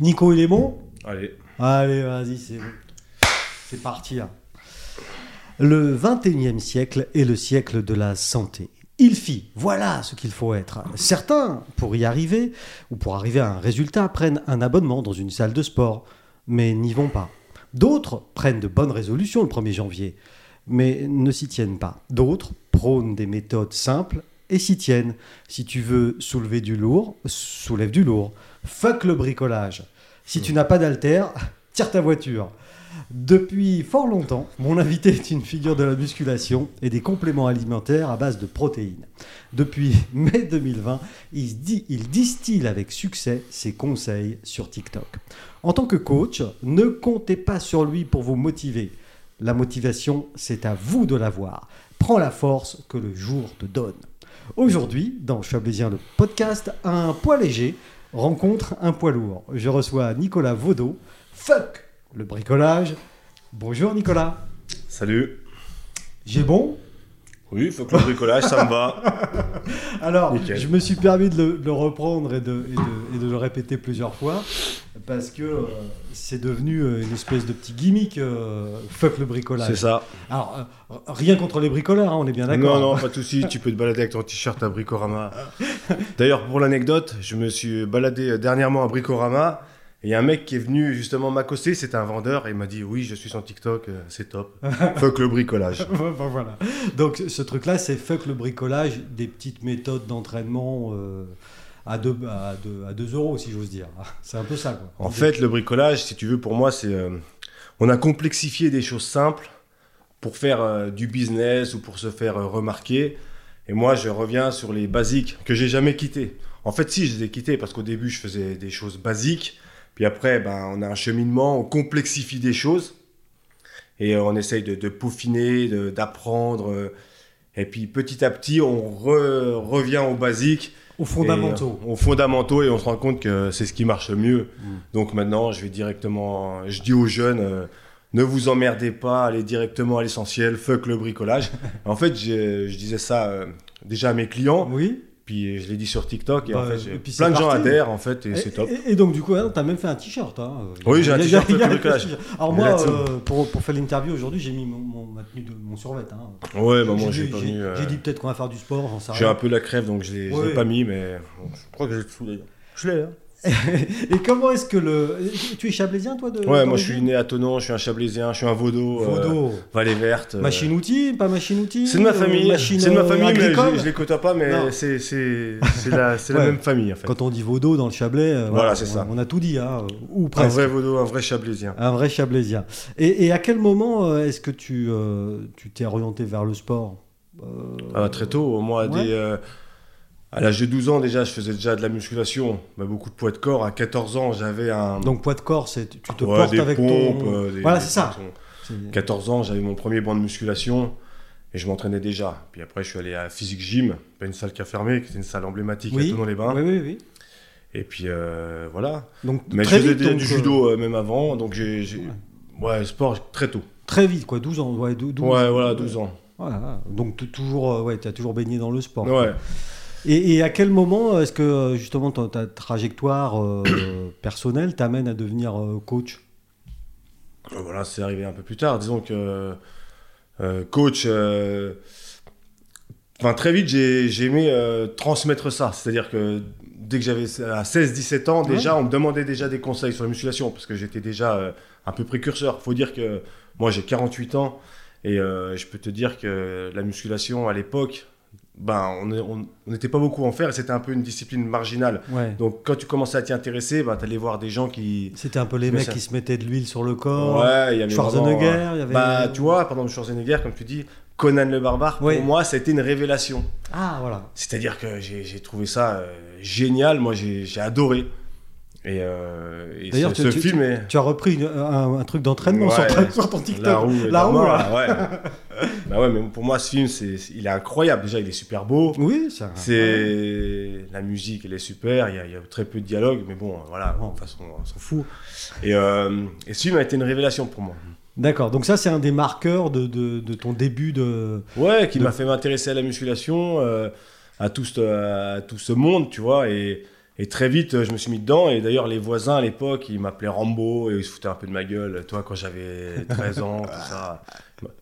Nico, il est bon? Allez. Allez, vas-y, c'est bon. C'est parti. hein. Le 21e siècle est le siècle de la santé. Il fit, voilà ce qu'il faut être. Certains, pour y arriver, ou pour arriver à un résultat, prennent un abonnement dans une salle de sport, mais n'y vont pas. D'autres prennent de bonnes résolutions le 1er janvier, mais ne s'y tiennent pas. D'autres prônent des méthodes simples et s'y tiennent. Si tu veux soulever du lourd, soulève du lourd. Fuck le bricolage. Si tu n'as pas d'altère, tire ta voiture. Depuis fort longtemps, mon invité est une figure de la musculation et des compléments alimentaires à base de protéines. Depuis mai 2020, il, distille avec succès ses conseils sur TikTok. En tant que coach, ne comptez pas sur lui pour vous motiver. La motivation, c'est à vous de l'avoir. Prends la force que le jour te donne. Aujourd'hui, dans Chablaisien le podcast, un poids léger rencontre un poids lourd. Je reçois Nicolas Vaudot. Fuck le bricolage. Bonjour Nicolas. Salut. J'ai bon Oui, le bricolage, ça me va. Alors, Nickel. je me suis permis de le, de le reprendre et de, et, de, et de le répéter plusieurs fois parce que euh, c'est devenu euh, une espèce de petit gimmick. euh, fuck le bricolage. C'est ça. Alors, euh, rien contre les bricoleurs, hein, on est bien Non, d'accord. non, pas de souci. Tu peux te balader avec ton t-shirt à Bricorama. D'ailleurs, pour l'anecdote, je me suis baladé dernièrement à Bricorama. Et il y a un mec qui est venu justement m'accoster, c'était un vendeur, et il m'a dit Oui, je suis sur TikTok, euh, c'est top. Fuck le bricolage. Voilà. Donc ce truc-là, c'est fuck le bricolage, des petites méthodes d'entraînement euh, à 2 à deux, à deux euros, si j'ose dire. C'est un peu ça, quoi. En fait, le bricolage, si tu veux, pour moi, c'est. euh, on a complexifié des choses simples pour faire du business ou pour se faire remarquer. Et moi, je reviens sur les basiques que j'ai jamais quittés. En fait, si, je les ai quittés parce qu'au début, je faisais des choses basiques. Puis après, ben, on a un cheminement, on complexifie des choses. Et euh, on essaye de, de peaufiner, d'apprendre. euh, et puis petit à petit, on re- revient aux basiques. Aux fondamentaux. Et, euh, aux fondamentaux et on se rend compte que c'est ce qui marche le mieux. Mm. Donc maintenant, je vais directement, je dis aux jeunes, euh, ne vous emmerdez pas, allez directement à l'essentiel, fuck le bricolage. en fait, je, je disais ça euh, déjà à mes clients, Oui. Puis je l'ai dit sur TikTok et Bah, en fait, et j'ai puis c'est plein de gens adhèrent en fait et, Et, c'est top. et- et donc, du coup, tu as même fait un t-shirt. Hein. Oui, j'ai un t-shirt le bricolage. Alors, moi, euh, pour, pour faire l'interview aujourd'hui, j'ai mis mon, mon, ma tenue de, mon survêt. Hein. Ouais, bah moi J'ai j'ai dit- pas j'ai- mis. euh, j'ai dit peut-être qu'on va faire du sport, j'en sais J'ai rien. un peu la crève donc je l'ai Ouais. pas mis, mais bon, je crois que j'ai tout d'ailleurs. Je l'ai. hein. Et comment est-ce que le. Tu es chablaisien, toi de, Ouais, moi je suis né à Tonon, je suis un Chablaisien, je suis un Vaudo. euh, Vaudo. Vallée Verte. euh, Machine-outil, pas machine-outil C'est de ma euh, famille, machine, c'est de ma famille, mais je, je les côtoie pas, mais c'est c'est c'est la, c'est la même famille en fait. Quand on dit Vaudo dans le Chablais, euh, Voilà, c'est on, ça. on a tout dit, hein, ou Un vrai Vaudo, un vrai Chablaisien. Un vrai Chablaisien. Et, et à quel moment est-ce que tu tu t'es orienté vers le sport? Ah, très tôt, moi, Ouais. euh, à l'âge de 12 ans déjà, je faisais déjà de la musculation, beaucoup de poids de corps. À 14 ans, j'avais un. Donc poids de corps, c'est tu te Ouais, portes des avec pompes, ton. euh, des- voilà, c'est ça. C'est- 14 ans, j'avais mon premier banc de musculation et je m'entraînais déjà. Puis après, je suis allé à Physique Gym, pas une salle qui a fermé, qui était une salle emblématique Oui. à Tonon-les-Bains. Oui, oui, oui. Et puis euh, voilà. Donc Mais très je faisais vite, des- donc, du euh, judo euh, même avant, donc j'ai. Ouais. Ouais, sport très tôt. Très vite, quoi, 12 ans. Ouais, dou- 12, Ouais, voilà, 12 ans. Voilà. Donc tu toujours, ouais, as toujours baigné dans le sport. Ouais. Et, et à quel moment est-ce que euh, justement ta, ta trajectoire euh, personnelle t'amène à devenir euh, coach? Euh, Voilà, c'est arrivé un peu plus tard. Disons que euh, coach, euh, enfin très vite, j'ai j'ai aimé euh, transmettre ça. C'est-à-dire que dès que j'avais à 16-17 ans, déjà, on me demandait déjà des conseils sur la musculation parce que j'étais déjà euh, un peu précurseur. Faut dire que moi, j'ai 48 ans et euh, je peux te dire que la musculation à l'époque, ben, on n'était pas beaucoup à en faire et c'était un peu une discipline marginale. Ouais. Donc quand tu commençais à t'y intéresser, ben, tu allais voir des gens qui... C'était un peu les mecs ça- qui se mettaient de l'huile sur le corps. Ouais, il y avait Schwarzenegger, vraiment, il y avait- Bah, tu vois, pendant Schwarzenegger, comme tu dis, Conan le barbare, pour moi, ça a été une révélation. Ah voilà. C'est-à-dire que j'ai trouvé ça euh, génial, moi j'ai adoré. Et, euh, et D'ailleurs, ce, tu- ce tu- film est... Tu as repris une- un, un truc d'entraînement Ouais. sur, ton TikTok. La roue, La là. là, ouais. bah ouais, mais pour moi, ce film, c'est il est incroyable. Déjà, il est super beau. Oui, ça. C'est la musique, elle est super. Il y, a, il y a très peu de dialogue, mais bon, voilà. De toute façon, on s'en fout. Et, euh, et ce film a été une révélation pour moi. D'accord. Donc ça, c'est un des marqueurs de, de, de ton début de. Ouais, qui De- m'a fait m'intéresser à la musculation, euh, à, tout ce, à tout ce monde, tu vois. Et, Et très vite, euh, je me suis mis dedans. Et d'ailleurs, les voisins à l'époque, ils m'appelaient Rambo et ils se foutaient un peu de ma gueule. Toi, quand j'avais 13 ans, tout ça.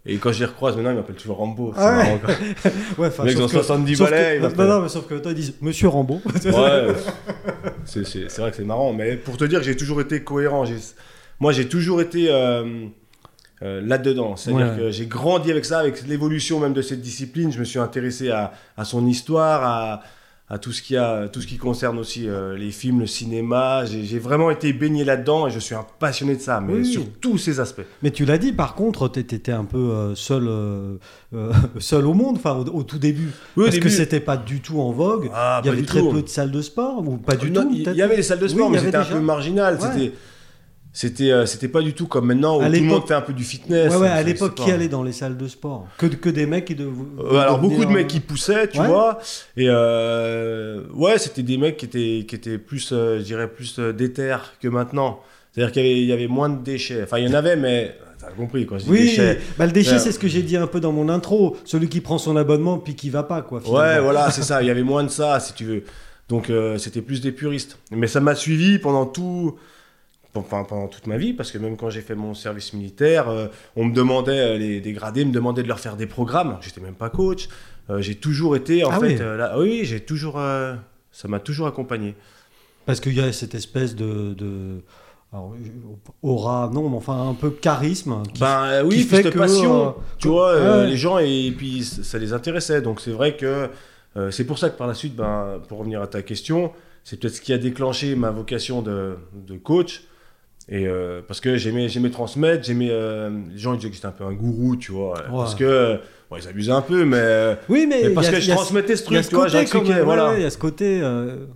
Et quand je les recroise maintenant, ils m'appellent toujours Rambo. C'est Ah ouais. marrant, quoi. Ouais, enfin, sauf ont que- 70 sauf que- balais, ils non, non, mais sauf que toi, ils disent Monsieur Rambo. Ouais, c'est c'est- c'est vrai que c'est marrant, mais pour te dire que j'ai toujours été cohérent. Moi, j'ai toujours été euh, euh, là-dedans. C'est-à-dire Ouais. que j'ai grandi avec ça, avec l'évolution même de cette discipline. Je me suis intéressé à, à son histoire, à, à tout, ce qui a, tout ce qui concerne aussi euh, les films, le cinéma. J'ai vraiment été baigné là-dedans et je suis un passionné de ça, mais Oui. sur tous ces aspects. Mais tu l'as dit, par contre, tu étais un peu euh, seul, euh, seul au monde, enfin, au, au tout début. Oui, parce que début- c'était pas du tout en vogue. Ah, il y avait très tout. peu de salles de sport, ou pas du Non, tout. Il y avait des salles de sport, Oui, mais c'était un peu marginal. Ouais. C'était. C'était, euh, c'était pas du tout comme maintenant où À tout le monde fait un peu du fitness. Ouais, ouais, à C'est- l'époque, qui allait dans les salles de sport? Que, que des mecs qui. Euh, alors beaucoup de mecs qui poussaient, tu Ouais. vois, et euh, ouais, c'était des mecs qui étaient qui étaient plus, je dirais plus déter que maintenant. C'est-à-dire qu'il y avait, il y avait moins de déchets. Enfin, il y en avait, mais t'as compris quand je dis Oui, bah, le déchet, c'est ce que j'ai dit un peu dans mon intro. Celui qui prend son abonnement puis qui va pas, quoi. Ouais, voilà, c'est ça. Il y avait moins de ça, si tu veux. Donc c'était plus des puristes. Mais ça m'a suivi pendant tout. Pendant toute ma vie, parce que même quand j'ai fait mon service militaire, euh, on me demandait, euh, les, des gradés me demandaient de leur faire des programmes. J'étais même pas coach. Euh, j'ai toujours été, en Ah fait, oui. euh, là, oui, j'ai toujours, ça m'a toujours accompagné. Parce qu'il y a cette espèce de. de alors, aura, non, mais enfin un peu charisme. Qui, Ben oui, qui fait cette que, passion, tu vois, ouais. les gens et, puis ça les intéressait. Donc c'est vrai que c'est pour ça que par la suite, ben, pour revenir à ta question, c'est peut-être ce qui a déclenché ma vocation de, de coach. Et euh, parce que j'aimais, j'aimais transmettre, j'aimais. euh, les gens ils disaient que j'étais un peu un gourou, tu vois. Parce que. bon, ils abusaient un peu, mais. Oui, mais, mais parce a- que je transmettais ce truc, ce tu vois, j'expliquais, voilà. Il y a ce côté euh,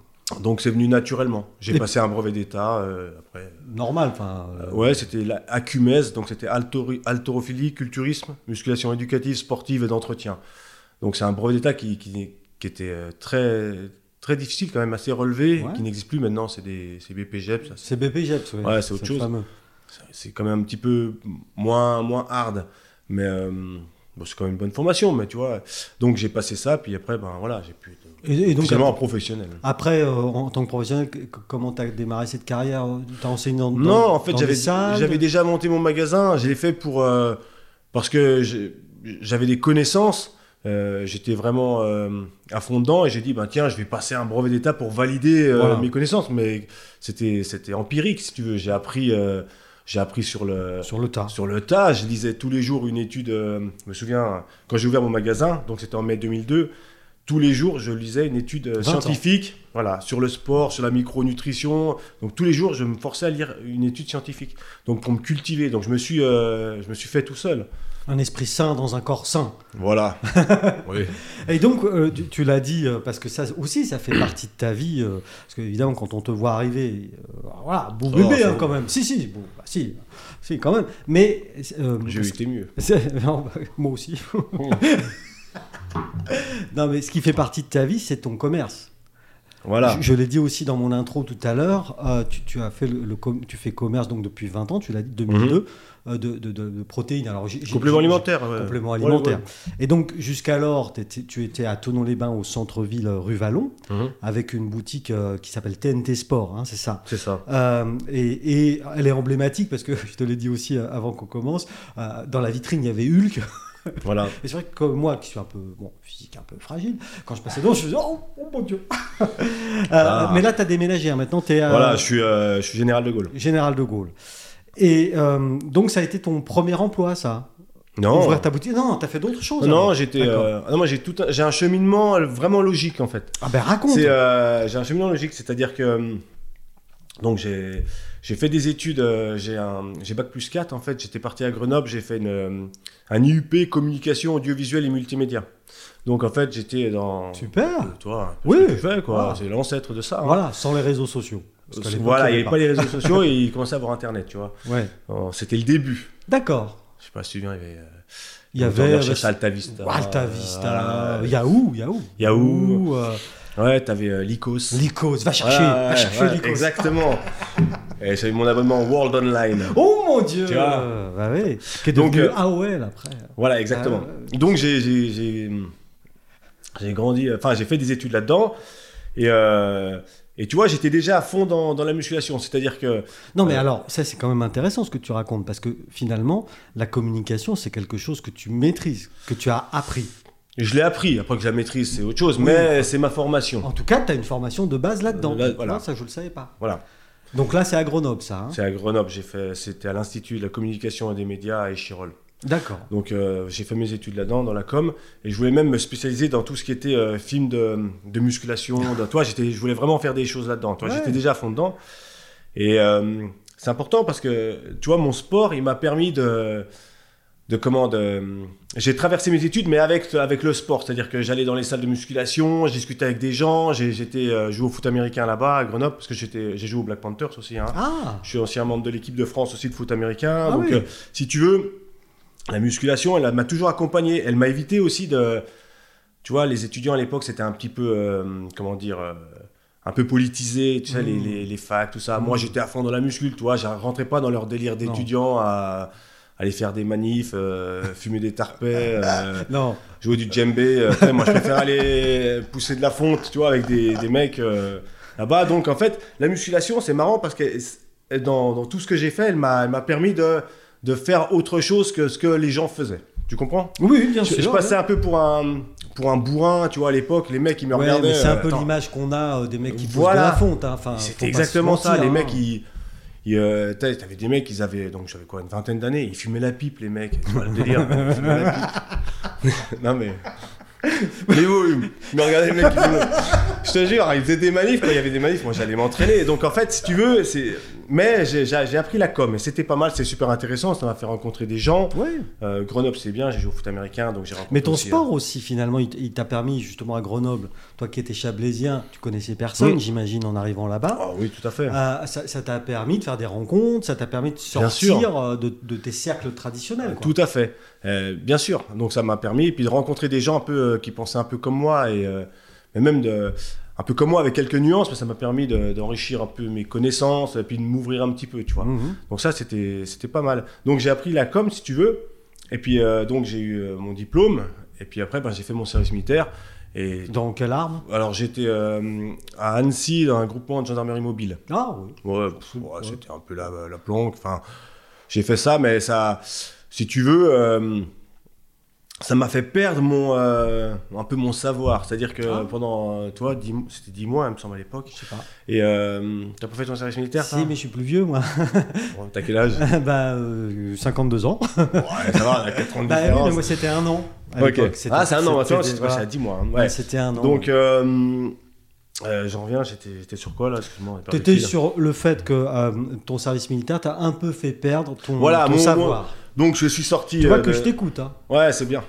Donc c'est venu naturellement. J'ai Et- passé un brevet d'État après. normal. Enfin, Ouais, c'était la ACUMES, donc c'était haltérophilie, culturisme, musculation éducative, sportive et d'entretien. Donc c'est un brevet d'État qui, qui, qui était très, très difficile, quand même assez relevé, Ouais. qui n'existe plus maintenant, c'est des c'est BPGEP, ça, c'est- BPGEPS. Ouais, Ouais, c'est autre chose. fameux. c'est quand même un petit peu moins, moins hard, mais euh, bon, c'est quand même une bonne formation, mais tu vois. Donc j'ai passé ça, puis après, ben voilà, j'ai pu être Et, et donc, un professionnel. après, euh, en tant que professionnel, comment tu as démarré cette carrière? Tu as enseigné dans, dans- Non, en fait, j'avais déjà monté mon magasin. Je l'ai fait pour euh, parce que j'avais des connaissances. Euh, J'étais vraiment euh, à fond dedans et j'ai dit ben tiens, je vais passer un brevet d'état pour valider euh, Voilà. mes connaissances. Mais c'était c'était empirique si tu veux. J'ai appris euh, j'ai appris sur le sur le tas. sur le tas. Je lisais tous les jours une étude. je me souviens quand j'ai ouvert mon magasin, donc c'était en mai 2002. Tous les jours, je lisais une étude 20 ans. scientifique, voilà, sur le sport, sur la micronutrition. Donc tous les jours, je me forçais à lire une étude scientifique. Donc pour me cultiver. Donc je me suis, je me suis fait tout seul. Un esprit sain dans un corps sain. Voilà. oui. Et donc, euh, tu, tu l'as dit, euh, parce que ça aussi, ça fait partie de ta vie. euh, parce qu'évidemment, quand on te voit arriver, euh, voilà, beau Oh, bébé hein, quand même. Si, si, bon, bah, si, si, quand même. Mais. J'ai été mieux. non, bah, moi aussi. non, mais ce qui fait partie de ta vie, c'est ton commerce. Voilà. Je, je l'ai dit aussi dans mon intro tout à l'heure. euh, tu, tu as fait le, le com- tu fais commerce donc depuis 20 ans. Tu l'as dit 2002 euh, de, de- de- de protéines. Alors Mhm. Complément alimentaire. ouais. complément alimentaire. ouais. Et donc jusqu'alors, tu étais à Tonon-les-Bains au centre-ville euh, rue Vallon Mhm. avec une boutique euh, qui s'appelle TNT Sport, hein, c'est ça. C'est ça. Et, et elle est emblématique parce que je te l'ai dit aussi avant qu'on commence. dans la vitrine, il y avait Hulk. Voilà. Et c'est vrai que moi, qui suis un peu bon, physique un peu fragile, quand je passais devant, je faisais oh, oh mon dieu. Euh, Ah. Mais là, tu as déménagé. hein. Maintenant, tu es à Voilà, je suis, euh, je suis général de Gaulle. Général de Gaulle. Et euh, donc, ça a été ton premier emploi, ça? Non. Ouvrir ta boutique? Non, tu as fait d'autres choses. Non, j'étais. Euh, non, moi j'ai tout. un- J'ai un cheminement vraiment logique en fait. Ah ben raconte. Euh, j'ai un cheminement logique, c'est-à-dire que donc j'ai j'ai fait des études, euh, j'ai un j'ai bac plus 4 en fait, j'étais parti à Grenoble, j'ai fait une, euh, un IUP communication audiovisuelle et multimédia. Donc en fait, j'étais dans Super. euh, toi, Oui. que tu fais quoi, Ah. c'est l'ancêtre de ça. hein. Voilà, sans les réseaux sociaux. L'époque, Voilà, il n'y avait pas. pas les réseaux sociaux et il commençait à avoir internet, tu vois. Ouais. Oh, C'était le début. D'accord. Je sais pas si tu viens, il y avait euh, Il y avait euh, Alta Vista. Alta Vista, Voilà. Yahoo, Yahoo. Yahoo. euh, Ouais, t'avais euh, Lycos. Lycos, va chercher, Ouais, va chercher ouais, Lycos. Exactement. Et j'avais mon abonnement World Online. Oh mon dieu Tu vois Euh, Bah oui. Qui est Donc, devenu euh, AOL après. Voilà, exactement. Ah, Donc j'ai j'ai- j'ai j'ai grandi, enfin j'ai fait des études là-dedans et euh, Et tu vois, j'étais déjà à fond dans, dans la musculation. C'est-à-dire que. Non, mais Euh, alors, ça, c'est quand même intéressant ce que tu racontes, parce que finalement, la communication, c'est quelque chose que tu maîtrises, que tu as appris. Je l'ai appris. Après que je la maîtrise, c'est autre chose. Oui. Mais c'est ma formation. En tout cas, tu as une formation de base là-dedans. Là, Tu voilà. ça, je le savais pas. Voilà. Donc là, c'est à Grenoble, ça. hein C'est à Grenoble. J'ai fait. C'était à l'Institut de la communication et des médias à Échirol. D'accord. Donc euh, j'ai fait mes études là-dedans, dans la com, et je voulais même me spécialiser dans tout ce qui était euh, film de, de musculation. de, toi, j'étais, je voulais vraiment faire des choses là-dedans. Toi, Ouais. j'étais déjà à fond dedans. Et euh, c'est important parce que, tu vois, mon sport, il m'a permis de, de comment, de, j'ai traversé mes études, mais avec avec le sport, c'est-à-dire que j'allais dans les salles de musculation, je discutais avec des gens, j'ai, j'étais euh, joué au foot américain là-bas à Grenoble parce que j'étais, j'ai joué au Black Panthers aussi. Hein. Ah Je suis ancien membre de l'équipe de France aussi de foot américain. Ah donc, oui. euh, si tu veux, la musculation, elle m'a toujours accompagné. Elle m'a évité aussi de. Tu vois, les étudiants à l'époque, c'était un petit peu. euh, comment dire euh, un peu politisé, tu sais, les, Mm. les, les facs, tout ça. Mm. Moi, j'étais à fond dans la muscule, tu vois. Je rentrais pas dans leur délire d'étudiants à aller faire des manifs, euh, fumer des tarpets, euh, Non. jouer du djembé. euh, moi, je préfère aller pousser de la fonte, tu vois, avec des, des mecs là-bas. Donc, en fait, la musculation, c'est marrant parce que dans, dans tout ce que j'ai fait, elle m'a permis de, de faire autre chose que ce que les gens faisaient. Tu comprends? Oui, bien je, sûr. je passais un peu pour un, pour un bourrin, tu vois, à l'époque, les mecs, ils me Ouais, regardaient. c'est un peu l'image qu'on a des mecs qui poussent Voilà. de la fonte. hein. Enfin, C'était exactement ça. Les hein. mecs, ils. Euh, T'avais des mecs, ils avaient, donc j'avais quoi, une vingtaine d'années, ils fumaient la pipe, les mecs. Tu vois le délire. pipe. non mais. Mais vous, ils me regardaient, les mecs. Je te jure, ils faisaient des manifs, quand il y avait des manifs, moi j'allais m'entraîner. Donc en fait, si tu veux, c'est. Mais j'ai appris la com et c'était pas mal, c'est super intéressant, ça m'a fait rencontrer des gens. Ouais. Euh, Grenoble, c'est bien, j'ai joué au foot américain, donc j'ai rencontré. Mais ton aussi, sport aussi, finalement, il t'a permis justement à Grenoble, toi qui étais chablaisien, tu connaissais personne, j'imagine, en arrivant euh, là-bas. Ah oui, tout à fait. Euh, ça t'a permis de faire des rencontres, ça t'a permis de sortir euh, de, de tes cercles traditionnels. quoi. Tout à fait. Euh, bien sûr. Donc ça m'a permis, et puis de rencontrer des gens un peu euh, qui pensaient un peu comme moi, et euh, mais même de, un peu comme moi avec quelques nuances, mais ça m'a permis de- d'enrichir un peu mes connaissances, et puis de m'ouvrir un petit peu, tu vois. Mhm. Donc ça, c'était pas mal. Donc j'ai appris la com, si tu veux, et puis euh, donc j'ai eu euh, mon diplôme, et puis après, ben, j'ai fait mon service militaire. Et Dans quelle arme? Alors j'étais euh, à Annecy dans un groupement de gendarmerie mobile. Ah oui. Ouais, ouais, c'était un peu la, la planque. Enfin, j'ai fait ça, mais ça, si tu veux, euh, ça m'a fait perdre mon, euh, un peu mon savoir. C'est-à-dire que Ah. pendant, euh, toi, c'était 10 mois, il me semble, à l'époque. Je sais pas. Et euh, t'as pas fait ton service militaire, Si, mais je suis plus vieux, moi. Bon, T'as quel âge bah, euh, 52 ans. Ouais, ça va, on a 4 ans de Bah oui, mais moi c'était un an. Ok. Ah, c'est un an, maintenant, c'est à 10 mois. hein. Ouais, Ouais. C'était un an. Donc, euh, j'en reviens, j'étais sur quoi là Excuse-moi. T'étais sur le fait que euh, ton service militaire t'a un peu fait perdre ton, Voilà, ton mon- savoir. Donc, je suis sorti. Tu vois euh, que de- je t'écoute. Hein. Ouais, c'est bien.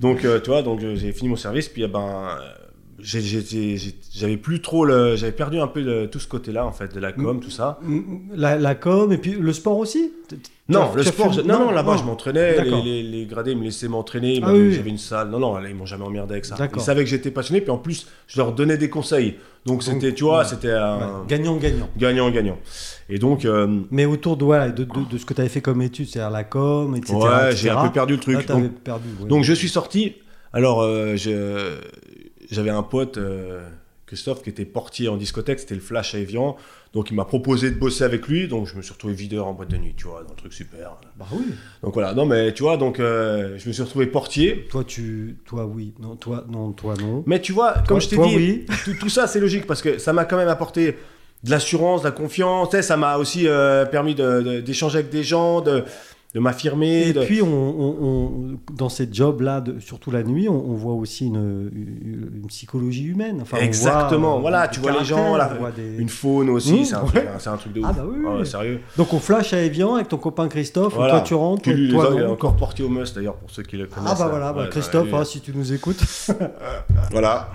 donc, euh, tu vois, donc euh, j'ai fini mon service, puis eh ben, j'avais plus trop le, j'avais perdu un peu le- tout ce côté-là en fait, de la com, tout ça. La, la com et puis le sport aussi? Non, le sport, fait- je- non, non, là-bas, je m'entraînais, les, les, les gradés ils me laissaient m'entraîner, Ah oui. j'avais une salle. Non, non, là, ils m'ont jamais emmerdé avec ça. Ils savaient que j'étais passionné, puis en plus, je leur donnais des conseils. Donc, c'était, tu vois, ouais. c'était un Ouais, Gagnant-gagnant. gagnant-gagnant. Et donc, euh, Mais autour de, voilà, de, de, de ce que tu avais fait comme étude, c'est-à-dire la com, etc. ouais, j'ai un peu perdu le truc. Là, t'avais Donc, perdu. ouais. Donc je suis sorti. Alors euh, je- j'avais un pote, euh, Christophe, qui était portier en discothèque, c'était le Flash à Evian. Donc il m'a proposé de bosser avec lui. Donc je me suis retrouvé videur en boîte de nuit, tu vois, dans le truc super. Bah oui. Donc voilà, non mais tu vois, donc euh, je me suis retrouvé portier. Toi, tu, toi, oui. Non, toi, non, toi, non. Mais tu vois, comme je t'ai dit, oui. tout, tout ça c'est logique parce que ça m'a quand même apporté de l'assurance, de la confiance. Tu sais, ça m'a aussi euh, permis de- de- d'échanger avec des gens, de, de m'affirmer. Et de- puis, on, on- on- dans ces jobs-là, surtout la nuit, on, voit aussi une, une- une psychologie humaine. Enfin, Exactement, voit, euh, voilà, tu vois les gens, là, des- Une faune aussi, Mmh, c'est un, ouais. un truc de ouf. Ah bah oui, sérieux. Donc, on flash à Evian avec ton copain Christophe. Voilà. Toi, tu rentres. Puis lui, toi, il est encore porté au must d'ailleurs pour ceux qui le connaissent. Ah bah voilà, bah, Ouais, Christophe, hein, si tu nous écoutes. Voilà.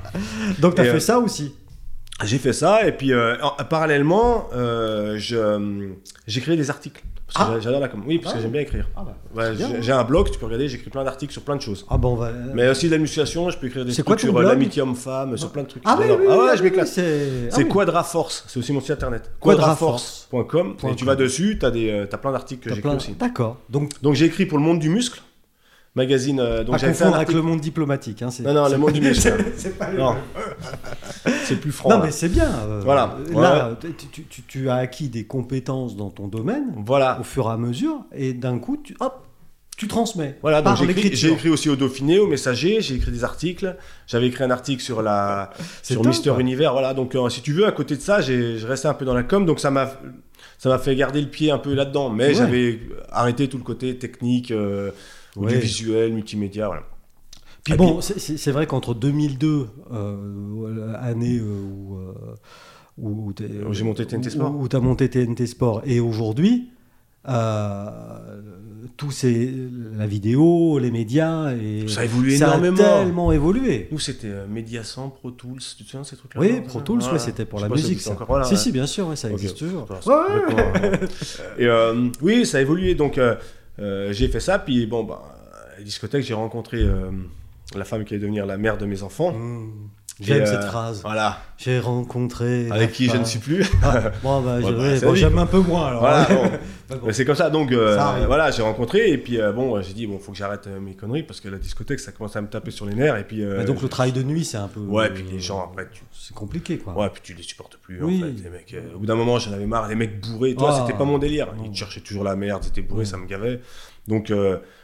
Donc, tu as Et, fait euh, ça aussi. J'ai fait ça et puis euh, en- parallèlement, euh, je, euh, j'ai créé des articles. Parce que Ah. j'a- j'adore la com. Oui, parce Ah. que j'aime bien écrire. Ah bah, Ouais, j'ai, hein. un blog, tu peux regarder, j'écris plein d'articles sur plein de choses. Ah bon, on va. Mais aussi de la musculation, je peux écrire des trucs sur euh, l'amitié homme-femme, sur plein de trucs. Ah oui, J'adore. oui, ah ouais, oui, je oui, m'éclate. C'est ah oui. Quadraforce, c'est aussi mon site internet. Quadraforce. Quadraforce.com. Et tu vas dessus, tu as, as plein d'articles que j'écris plein- aussi. D'accord. Donc, Donc j'ai écrit pour le monde du muscle, magazine. euh, donc pas j'avais fait un confondre avec le monde diplomatique. Hein, Non, non, le monde du muscle. c'est pas le. C'est plus franc. Non, là. mais c'est bien. euh, Voilà. Là, tu, tu- tu- tu as acquis des compétences dans ton domaine Voilà. au fur et à mesure, et d'un coup, tu, hop, tu transmets. Voilà, donc j'ai écrit, écrit aussi au Dauphiné, au Messager, j'ai écrit des articles. J'avais écrit un article sur la sur top, Mister. Univers, voilà. Donc euh, si tu veux, à côté de ça, j'ai je restais un peu dans la com, donc ça m'a ça m'a fait garder le pied un peu là-dedans. Mais Ouais. j'avais arrêté tout le côté technique, euh, audiovisuel, multimédia, voilà. Puis Et bon, c'est- vrai qu'entre 2002, euh, année euh, où, euh, où, où Où j'ai monté TNT Sport. où, tu as monté TNT Sport, et aujourd'hui, euh, tout c'est la vidéo, les médias, et Ça a évolué ça énormément. a tellement évolué. Nous, c'était euh, Mediasan, Pro Tools, tu te souviens de ces trucs-là Oui, Pro Tools, Voilà. ouais, c'était pour Je la musique. Ça. encore- voilà, si, ouais. si, bien sûr, ouais, ça existe toujours. Ouais, Et euh, oui, ça a évolué. Donc, j'ai fait ça. Puis, bon, bah, à la discothèque, j'ai rencontré la femme qui allait devenir la mère de mes enfants. Mmh. J'aime euh, cette phrase. Voilà. J'ai rencontré. Avec qui je ne suis plus. Ah, bon, bah, Ouais, bah, bon, j'aime un peu moins alors. Voilà, bon. Bah, bon. Mais c'est comme ça. Donc, euh, Ça voilà, j'ai rencontré. Et puis, euh, bon, j'ai dit, bon, faut que j'arrête mes conneries parce que la discothèque, ça commence à me taper sur les nerfs. Et puis, donc le travail de nuit, c'est un peu. Ouais, puis les gens, après, tu. C'est compliqué quoi. Ouais, puis tu les supportes plus, Oui. en fait, les mecs. Au bout d'un moment, j'en avais marre. Les mecs bourrés, toi, Ah. c'était pas mon délire. Non. Ils te cherchaient toujours la merde, ils étaient bourrés, Ouais. ça me gavait. Donc,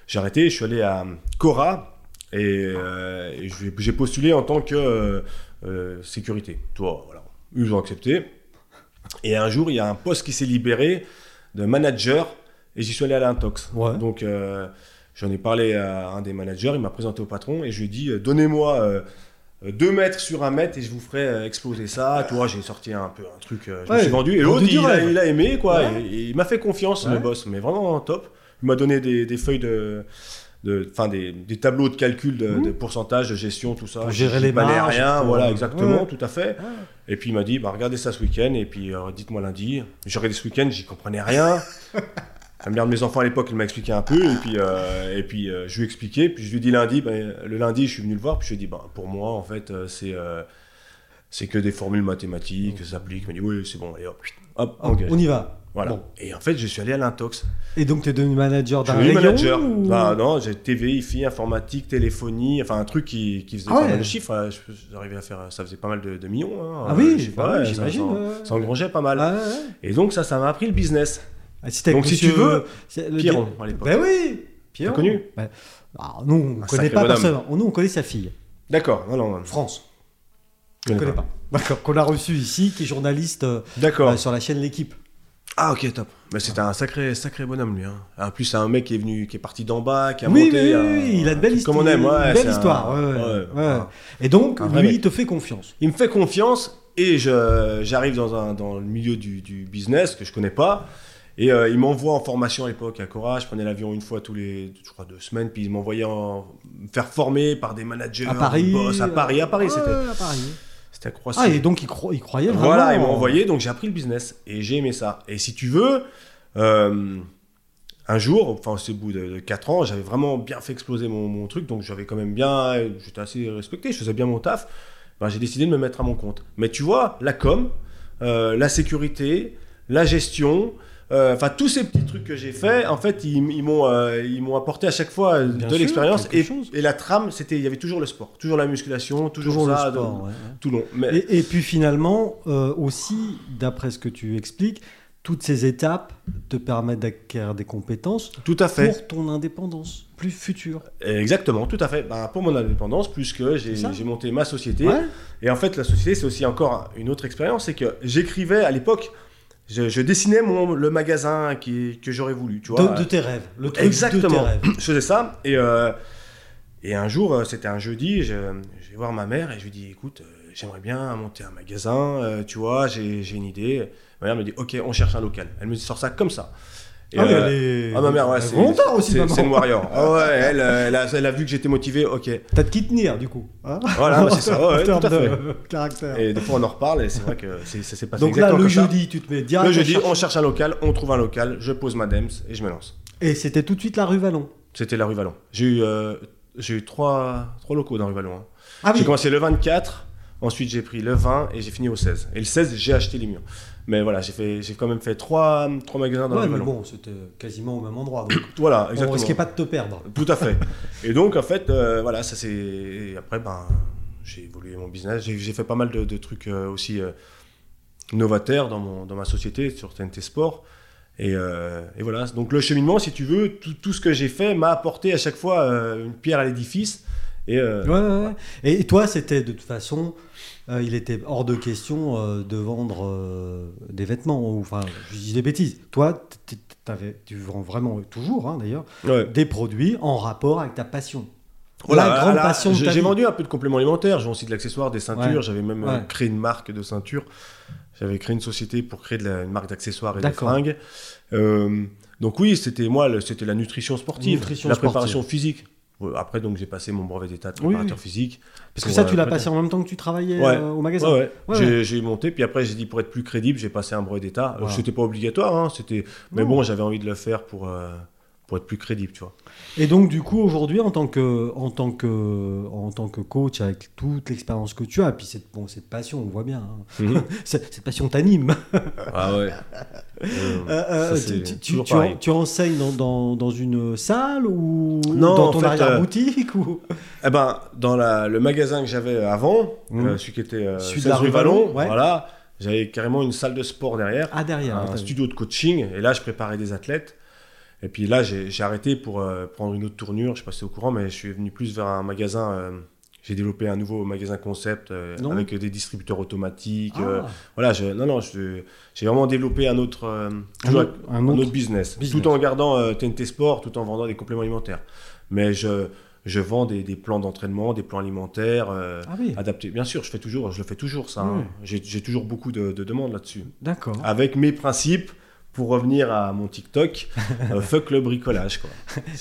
j'ai arrêté. Je suis allé à Cora et, euh, et j'ai postulé en tant que euh, euh, sécurité. Toi, voilà. Ils ont accepté. Et un jour, il y a un poste qui s'est libéré de manager et j'y suis allé à l'intox. Ouais. Donc, euh, j'en ai parlé à un des managers, il m'a présenté au patron et je lui ai dit Donnez-moi euh, euh, deux mètres sur un mètre et je vous ferai exploser ça. Tu vois, j'ai sorti un peu un truc, je me suis vendu. Et l'autre, il, a- rêve. il a aimé, quoi. Ouais. Et, et il m'a fait confiance, le boss, mais vraiment top. Il m'a donné des, des feuilles de. De- des, des tableaux de calcul de, Mhm. de pourcentage, de gestion, tout ça. Pour gérer les marges, rien, voilà, exactement, Ouais. tout à fait. Ouais. Et puis il m'a dit, bah, regardez ça ce week-end, et puis euh, dites-moi lundi. J'ai regardé ce week-end, j'y comprenais rien. La mère de mes enfants à l'époque, elle m'a expliqué un peu, et puis, euh, et puis euh, je lui ai expliqué, puis je lui ai dit lundi, ben, le lundi, je suis venu le voir, puis je lui ai dit, bah, pour moi, en fait, euh, c'est euh, c'est que des formules mathématiques, ça s'applique. Il m'a dit, oui, c'est bon, allez hop, hop, Hop, on y va. Voilà. Bon. Et en fait, je suis allé à l'Intox. Et donc tu es devenu manager d'un rayon manager. ou- Bah, non, j'ai TV, IFI, informatique, téléphonie, enfin un truc qui, qui faisait Ah pas mal de chiffres. J'arrivais à faire, ça faisait pas mal de, de millions. hein. Ah oui, bah ça- j'imagine. ça-. Ça engrangeait pas mal. Ah, ouais. Et donc ça, ça m'a appris le business. Ah, Donc, si tu veux, le- Pierron, à l'époque. Ben oui Pierron. connu Ben, alors, nous, on ne connaît pas personne. Nous, on connaît sa fille. D'accord, non, non, non. France. je On ne connais connaît pas. D'accord. Qu'on a reçu ici, qui est journaliste euh, euh, sur la chaîne L'équipe. Ah ok, top. Mais c'était un sacré, sacré bonhomme lui. Hein. En plus, c'est un mec qui est venu, qui est parti d'en bas, qui a Oui, monté. oui, un- oui, il a une belle Comme histoire. on aime, ouais. Belle histoire. ouais, ouais, Et donc, lui, mec. il te fait confiance. Il me fait confiance et je, j'arrive dans, un, dans le milieu du, du business que je connais pas. Et euh, il m'envoie en formation à l'époque à Cora. Je prenais l'avion une fois tous les, je crois, deux semaines. Puis il m'envoyait en, me faire former par des managers, À Paris. boss. À Paris, à Paris, c'était, à Paris. C'était à Croissy. Ah, et donc, il, cro- il croyait vraiment. Voilà, ils m'ont envoyé, donc j'ai appris le business et j'ai aimé ça. Et si tu veux, euh, un jour, enfin c'est au bout de, 4 ans, j'avais vraiment bien fait exploser mon, mon truc, donc j'avais quand même bien, j'étais assez respecté, je faisais bien mon taf. Ben, j'ai décidé de me mettre à mon compte. Mais tu vois, la com, euh, la sécurité, la gestion, euh, enfin tous ces petits trucs que j'ai fait, en fait, ils, ils m'ont euh, ils m'ont apporté à chaque fois Bien de sûr, l'expérience et, la trame, c'était il y avait toujours le sport, toujours la musculation, toujours, Toujours le ça, sport. de- ouais, ouais. tout long. Mais Et, et puis finalement, euh, aussi, d'après ce que tu expliques, toutes ces étapes te permettent d'acquérir des compétences tout à fait. pour ton indépendance plus future. Exactement, tout à fait. Ben, pour mon indépendance, plus que j'ai ça. j'ai monté ma société. Ouais. Et en fait, la société, c'est aussi encore une autre expérience, c'est que j'écrivais à l'époque, je, je dessinais mon, le magasin qui, que j'aurais voulu, tu vois. De, de tes rêves. Le truc Exactement. de tes rêves. Je faisais ça, et, euh, et un jour, euh, c'était un jeudi, je, je vais voir ma mère et je lui dis, écoute, euh, j'aimerais bien monter un magasin, euh, tu vois, j'ai j'ai une idée. Ma mère me dit, ok, on cherche un local. Elle me sort ça comme ça. Et, ah, euh, elle est... ah, ma mère, ouais, c'est volontaire aussi, c'est- une warrior. Ah ouais, elle, euh, elle, a, elle a vu que j'étais motivé, ok. T'as de qui tenir, du coup. hein Voilà, bah, c'est ça, ouais, tout à fait. de caractère. Et des fois, on en reparle et c'est vrai que c'est- ça s'est passé Donc là, exactement le comme ça. jeudi, tu te mets direct Le jeudi, on cherche un local, on trouve un local, je pose ma DEMS et je me lance. Et c'était tout de suite la rue Vallon. C'était la rue Vallon. J'ai eu, euh, j'ai eu trois, trois locaux dans la rue Vallon. hein. Ah J'ai oui. commencé le 24, ensuite j'ai pris le 20 et j'ai fini au 16. Et le 16, j'ai acheté les murs. Mais voilà, j'ai fait, j'ai quand même fait trois, trois magasins dans Ouais, rue mais Vallon. bon, c'était quasiment au même endroit. Donc Voilà, on risquait exactement. pas de te perdre. Tout à fait. Et donc, en fait, euh, voilà, ça c'est. Après, ben, j'ai évolué mon business. J'ai fait pas mal de, de trucs euh, aussi euh, novateurs dans, mon, dans ma société sur TNT Sport. Et, euh, et voilà, donc le cheminement, si tu veux, tout, tout ce que j'ai fait m'a apporté à chaque fois une pierre à l'édifice. Et euh, Ouais. Et toi, c'était de toute façon, euh, il était hors de question euh, de vendre des vêtements. Enfin, je dis des bêtises. Toi, tu vends vraiment toujours, hein, d'ailleurs, ouais. des produits en rapport avec ta passion. Voilà, la grande là, passion j'ai vendu un peu de compléments alimentaires, j'ai aussi de l'accessoire, des ceintures, Ouais. j'avais même Ouais. créé une marque de ceintures. J'avais créé une société pour créer de la- une marque d'accessoires et de fringues. Euh, donc oui, c'était moi, c'était la nutrition sportive, Nutrition la sportive. préparation physique. Après, donc j'ai passé mon brevet d'état de préparateur oui. physique. Parce que ça, tu l'as passé en même temps que tu travaillais Ouais. euh, au magasin. Ouais, ouais. Ouais, J'ai- monté, puis après j'ai dit pour être plus crédible, j'ai passé un brevet d'état. Voilà. C'était pas obligatoire, hein, c'était. Mais bon, j'avais envie de le faire pour euh, pour être plus crédible, tu vois. Et donc, du coup, aujourd'hui, en tant que, en tant que, en tant que coach, avec toute l'expérience que tu as, puis cette, bon, cette passion, on voit bien, hein. cette, cette passion t'anime. ah ouais. Euh, euh, Ça, c'est tu, tu- toujours tu pareil. en- tu enseignes dans, dans, dans une salle ou Non, dans ton fait, arrière-boutique ou... Eh ben, dans la- le magasin que j'avais avant, Mhm. euh, celui qui était euh, Celui de 16 la rue Vallon, ouais. voilà, j'avais carrément une salle de sport derrière, Ah, derrière. un studio de coaching, et là je préparais des athlètes. Et puis là j'ai arrêté pour euh, prendre une autre tournure, je sais pas si c'est au courant, mais je suis venu plus vers un magasin. euh, j'ai développé un nouveau magasin concept euh, avec des distributeurs automatiques. Ah, voilà, je, non, non, j'ai vraiment développé un autre, un, autre, un un autre- autre business, business. tout en gardant TNT Sport, tout en vendant des compléments alimentaires. Mais je, je vends des, des plans d'entraînement, des plans alimentaires euh, Ah oui, adaptés. Bien sûr, je fais toujours, je le fais toujours ça. Hein. J'ai j'ai toujours beaucoup de, de demandes là-dessus. d'accord. Avec mes principes, pour revenir à mon TikTok, euh, fuck le bricolage. Quoi.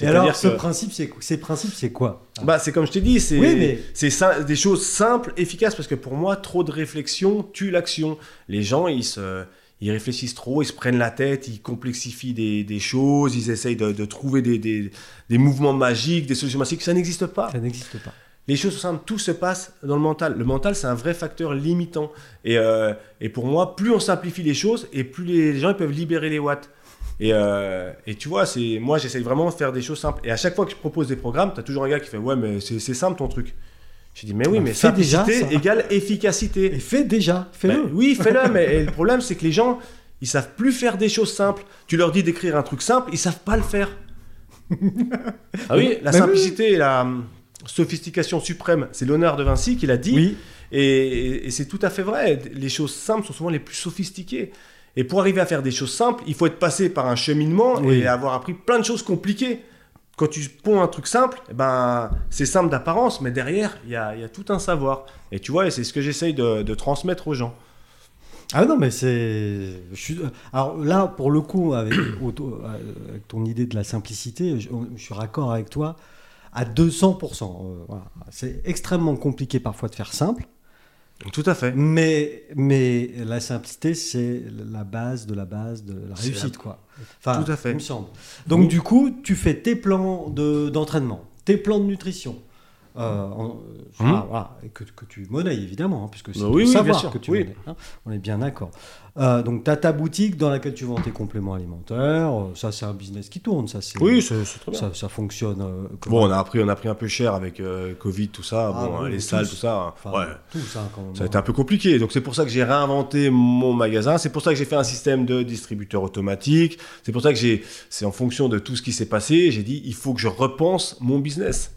Et alors, ce que- principe, c'est quoi- ces principes, c'est quoi bah, c'est comme je t'ai dit, c'est Oui, mais- c'est sim- des choses simples, efficaces, parce que pour moi, trop de réflexion tue l'action. Les gens, ils, se, ils réfléchissent trop, ils se prennent la tête, ils complexifient des, des choses, ils essayent de, de trouver des, des, des mouvements magiques, des solutions magiques. Ça n'existe pas. Ça n'existe pas. Les choses sont simples, tout se passe dans le mental. Le mental, c'est un vrai facteur limitant. Et, euh, et pour moi, plus on simplifie les choses, et plus les gens ils peuvent libérer les watts. Et, euh, et tu vois, c'est moi, j'essaye vraiment de faire des choses simples. Et à chaque fois que je propose des programmes, tu as toujours un gars qui fait Ouais, mais c'est c'est simple ton truc. Je dis Mais oui, Bah, mais fais déjà ça. égale efficacité. Et fais déjà, fais-le. Ben oui, fais-le, mais et le problème, c'est que les gens, ils savent plus faire des choses simples. Tu leur dis d'écrire un truc simple, ils savent pas le faire. ah oui, la Mais oui. simplicité et la sophistication suprême, c'est l'honneur de Vinci qui l'a dit. oui, Et, et- et c'est tout à fait vrai. Les choses simples sont souvent les plus sophistiquées. Et pour arriver à faire des choses simples, il faut être passé par un cheminement Oui. et avoir appris plein de choses compliquées. Quand tu ponds un truc simple, eh ben, c'est simple d'apparence, mais derrière, il y a, y a tout un savoir. Et tu vois, c'est ce que j'essaye de, de transmettre aux gens. Ah non, mais c'est. suis- Alors là, pour le coup, avec ton idée de la simplicité, je, je suis raccord avec toi à 200%. Euh, voilà. C'est extrêmement compliqué parfois de faire simple, Tout à fait. mais, mais la simplicité, c'est la base de la base de la réussite, quoi. Enfin, Tout à fait. Il me semble. Donc, Oui. du coup, tu fais tes plans de- d'entraînement, tes plans de nutrition. Euh, en- euh, ah, voilà, et que, que tu monnaies évidemment, hein, puisque c'est Bah oui, bien savoir sûr, que tu oui. monnaies, hein. on est bien d'accord. Euh, donc tu as ta boutique dans laquelle tu vends tes compléments alimentaires, euh, ça c'est un business qui tourne, ça c'est Oui, c'est très bien. ça, ça fonctionne. euh, comme- Bon, on a, appris, on a pris un peu cher avec Covid, tout ça, Ah, bon, les salles, tout ça. enfin, ouais. tout ça quand même. Ça a été un peu compliqué, donc c'est pour ça que j'ai réinventé mon magasin. C'est pour ça que j'ai fait un système de distributeur automatique. C'est pour ça que j'ai, c'est en fonction de tout ce qui s'est passé, j'ai dit il faut que je repense mon business.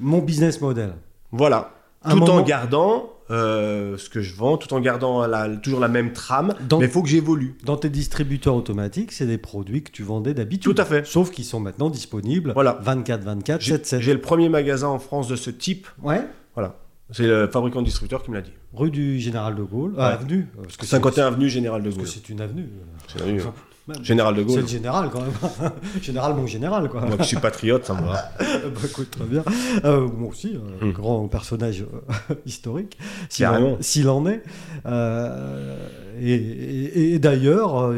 Mon business model. Voilà, Un tout en gardant euh, ce que je vends, tout en gardant la- toujours la même trame, Dans- mais il faut que j'évolue. Dans tes distributeurs automatiques, c'est des produits que tu vendais d'habitude. Tout à fait. Sauf qu'ils sont maintenant disponibles Voilà. 24-24, J'ai 7-7. j'ai le premier magasin en France de ce type. Ouais. Voilà, c'est le fabricant distributeur qui me l'a dit. Rue du Général de Gaulle. Ah, Ouais. avenue. euh, Parce que c'est- 51 avenue Général de Parce Gaulle. que c'est une avenue. C'est Enfin, euh, même. Général de C'est Gaulle. le général quand même. général, mon général quoi. Moi qui suis patriote, ça me va. Bah, écoute, très bien. Euh, moi aussi, un Hmm. grand personnage euh, historique, s'il en, s'il en est. Euh, et et- et d'ailleurs,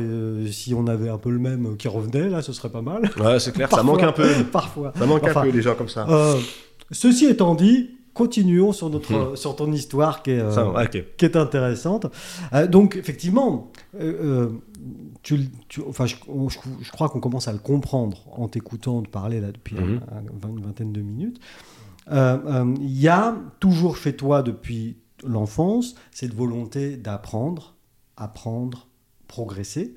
si on avait un peu le même qui revenait, là, ce serait pas mal. Ouais, c'est clair, ça manque un peu. Parfois. Ça manque Enfin, un peu des gens comme ça. Ceci étant dit, continuons sur, notre, euh, sur ton histoire qui est, euh, Hmm. Ça, qui est intéressante. Euh, donc, effectivement, euh, tu, tu- enfin, je, on- je- je crois qu'on commence à le comprendre en t'écoutant te parler là depuis un- Mhm. un- une vingtaine de minutes. Euh, euh, Il y a toujours chez toi depuis l'enfance cette volonté d'apprendre, apprendre, progresser.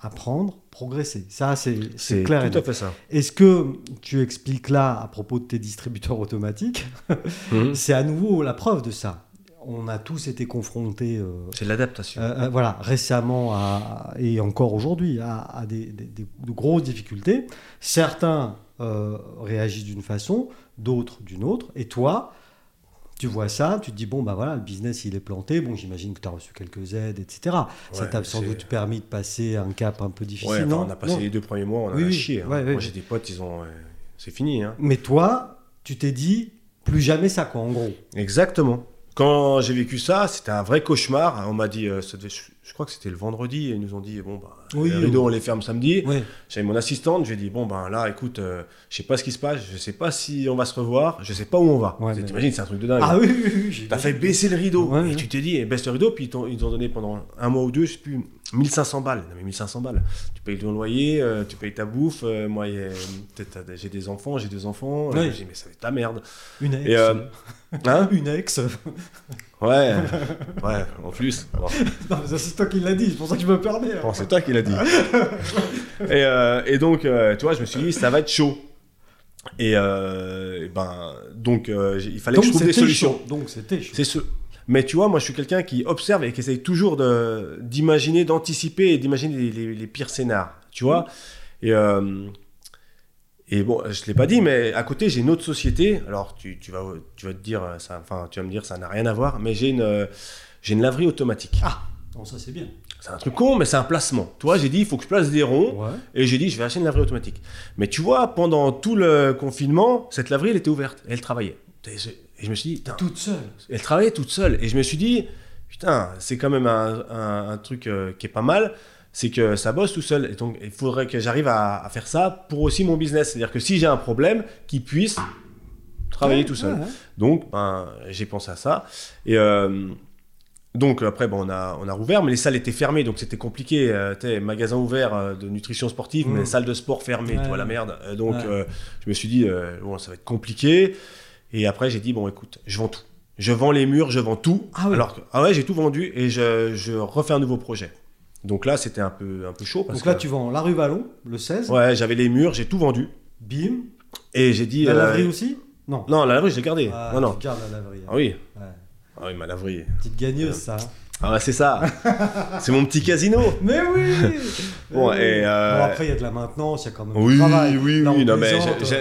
Apprendre, progresser. Ça, c'est clair. et tout à net. fait ça. Est-ce que tu expliques là, à propos de tes distributeurs automatiques, Mhm. c'est à nouveau la preuve de ça? On a tous été confrontés, euh, C'est l'adaptation. euh, euh, voilà, récemment à- et encore aujourd'hui, à, à des, des- des- de grosses difficultés. Certains euh, réagissent d'une façon, d'autres d'une autre. Et toi, tu vois ça, tu te dis, bon, bah voilà, le business, il est planté. Bon, j'imagine que tu as reçu quelques aides, etc. ça t'a sans doute permis de passer un cap un peu difficile, Ouais, enfin, non on a passé Non. les deux premiers mois, on a Oui, chié. hein. Ouais, ouais, Moi, j'ai des potes, ils ont. C'est fini. Hein. Mais toi, tu t'es dit, plus jamais ça, quoi, en gros. Exactement. Quand j'ai vécu ça, c'était un vrai cauchemar. On m'a dit, euh, ça devait- je, crois que c'était le vendredi, et ils nous ont dit, bon, bah, Oui, les rideaux, on les ferme samedi. J'avais mon assistante, je lui ai dit, bon, ben là, écoute, euh, je sais pas ce qui se passe, je sais pas si on va se revoir, je sais pas où on va. Ouais, C'est- mais- T'imagines, c'est un truc de dingue. Ah oui, oui, oui. j'ai- T'as fait baisser le rideau. Ouais, et ouais. tu t'es dit, eh, baisse le rideau, puis ils t'ont, ils t'ont donné pendant un mois ou deux, je sais plus, 1500 balles. Non, mais 1500 balles. Tu payes ton loyer, euh, tu payes ta bouffe. euh, moi, j'ai des enfants, j'ai deux enfants. J'ai dit, mais ça va être ta merde. Une ex. Et, hein Une ex. Ouais, ouais, en plus. Bon. Non, mais c'est toi qui l'as dit, c'est pour ça que je me permets. hein. Bon, c'est toi qui l'as dit. et, euh, et donc, euh, tu vois, je me suis dit, ça va être chaud. Et, euh, et ben, donc, il fallait Donc, que je trouve des solutions. chaud. Donc c'était chaud. C'est ce. Mais tu vois, moi, je suis quelqu'un qui observe et qui essaye toujours de- d'imaginer, d'anticiper et d'imaginer les, les- les pires scénars. Tu vois Et. Euh, et bon, je l'ai pas dit, mais à côté, j'ai une autre société. Alors, tu, tu vas, tu vas te dire, ça, enfin, tu vas me dire, ça n'a rien à voir, mais j'ai une, euh, j'ai une laverie automatique. Ah, non, ça c'est bien. C'est un truc con, mais c'est un placement. Tu vois, j'ai dit, il faut que je place des ronds. Ouais. Et j'ai dit, je vais acheter une laverie automatique. Mais tu vois, pendant tout le confinement, cette laverie, elle était ouverte. Et elle travaillait. Et je, et je me suis dit, putain, Toute seule. elle travaillait toute seule. Et je me suis dit, putain, c'est quand même un, un- un truc euh, qui est pas mal. C'est que ça bosse tout seul. Et donc, il faudrait que j'arrive à, à faire ça pour aussi mon business. C'est-à-dire que si j'ai un problème, qu'il puisse travailler Ouais, tout seul. ouais, ouais. Donc, ben, j'ai pensé à ça. Et euh, donc, après, bon, on, a, on a rouvert, mais les salles étaient fermées, donc c'était compliqué. Euh, magasin ouvert euh, de nutrition sportive, Mm. mais salle de sport fermée, tu vois la merde. Donc, euh, je me suis dit, bon, ça va être compliqué. Et après, j'ai dit, bon, écoute, je vends tout. Je vends les murs, je vends tout. Ah oui. Alors que, ah ouais, j'ai tout vendu et je, je refais un nouveau projet. Donc là, c'était un peu, un peu chaud. Parce Donc là, que, tu vends la rue Vallon, le 16. Ouais, j'avais les murs, j'ai tout vendu. Bim. Et j'ai dit. La euh, laverie aussi? Non. Non, la laverie, je l'ai gardée. Ah, non, non. Tu gardes la laverie. hein. Ah oui. Ouais. Ah oui, ma laverie. Petite gagneuse, ça. hein. Ah ouais, c'est ça. c'est mon petit casino. Mais oui Bon, oui. et, euh, Bon, après, il y a de la maintenance, il y a quand même Oui, du travail. oui, Là, oui. on Non, mais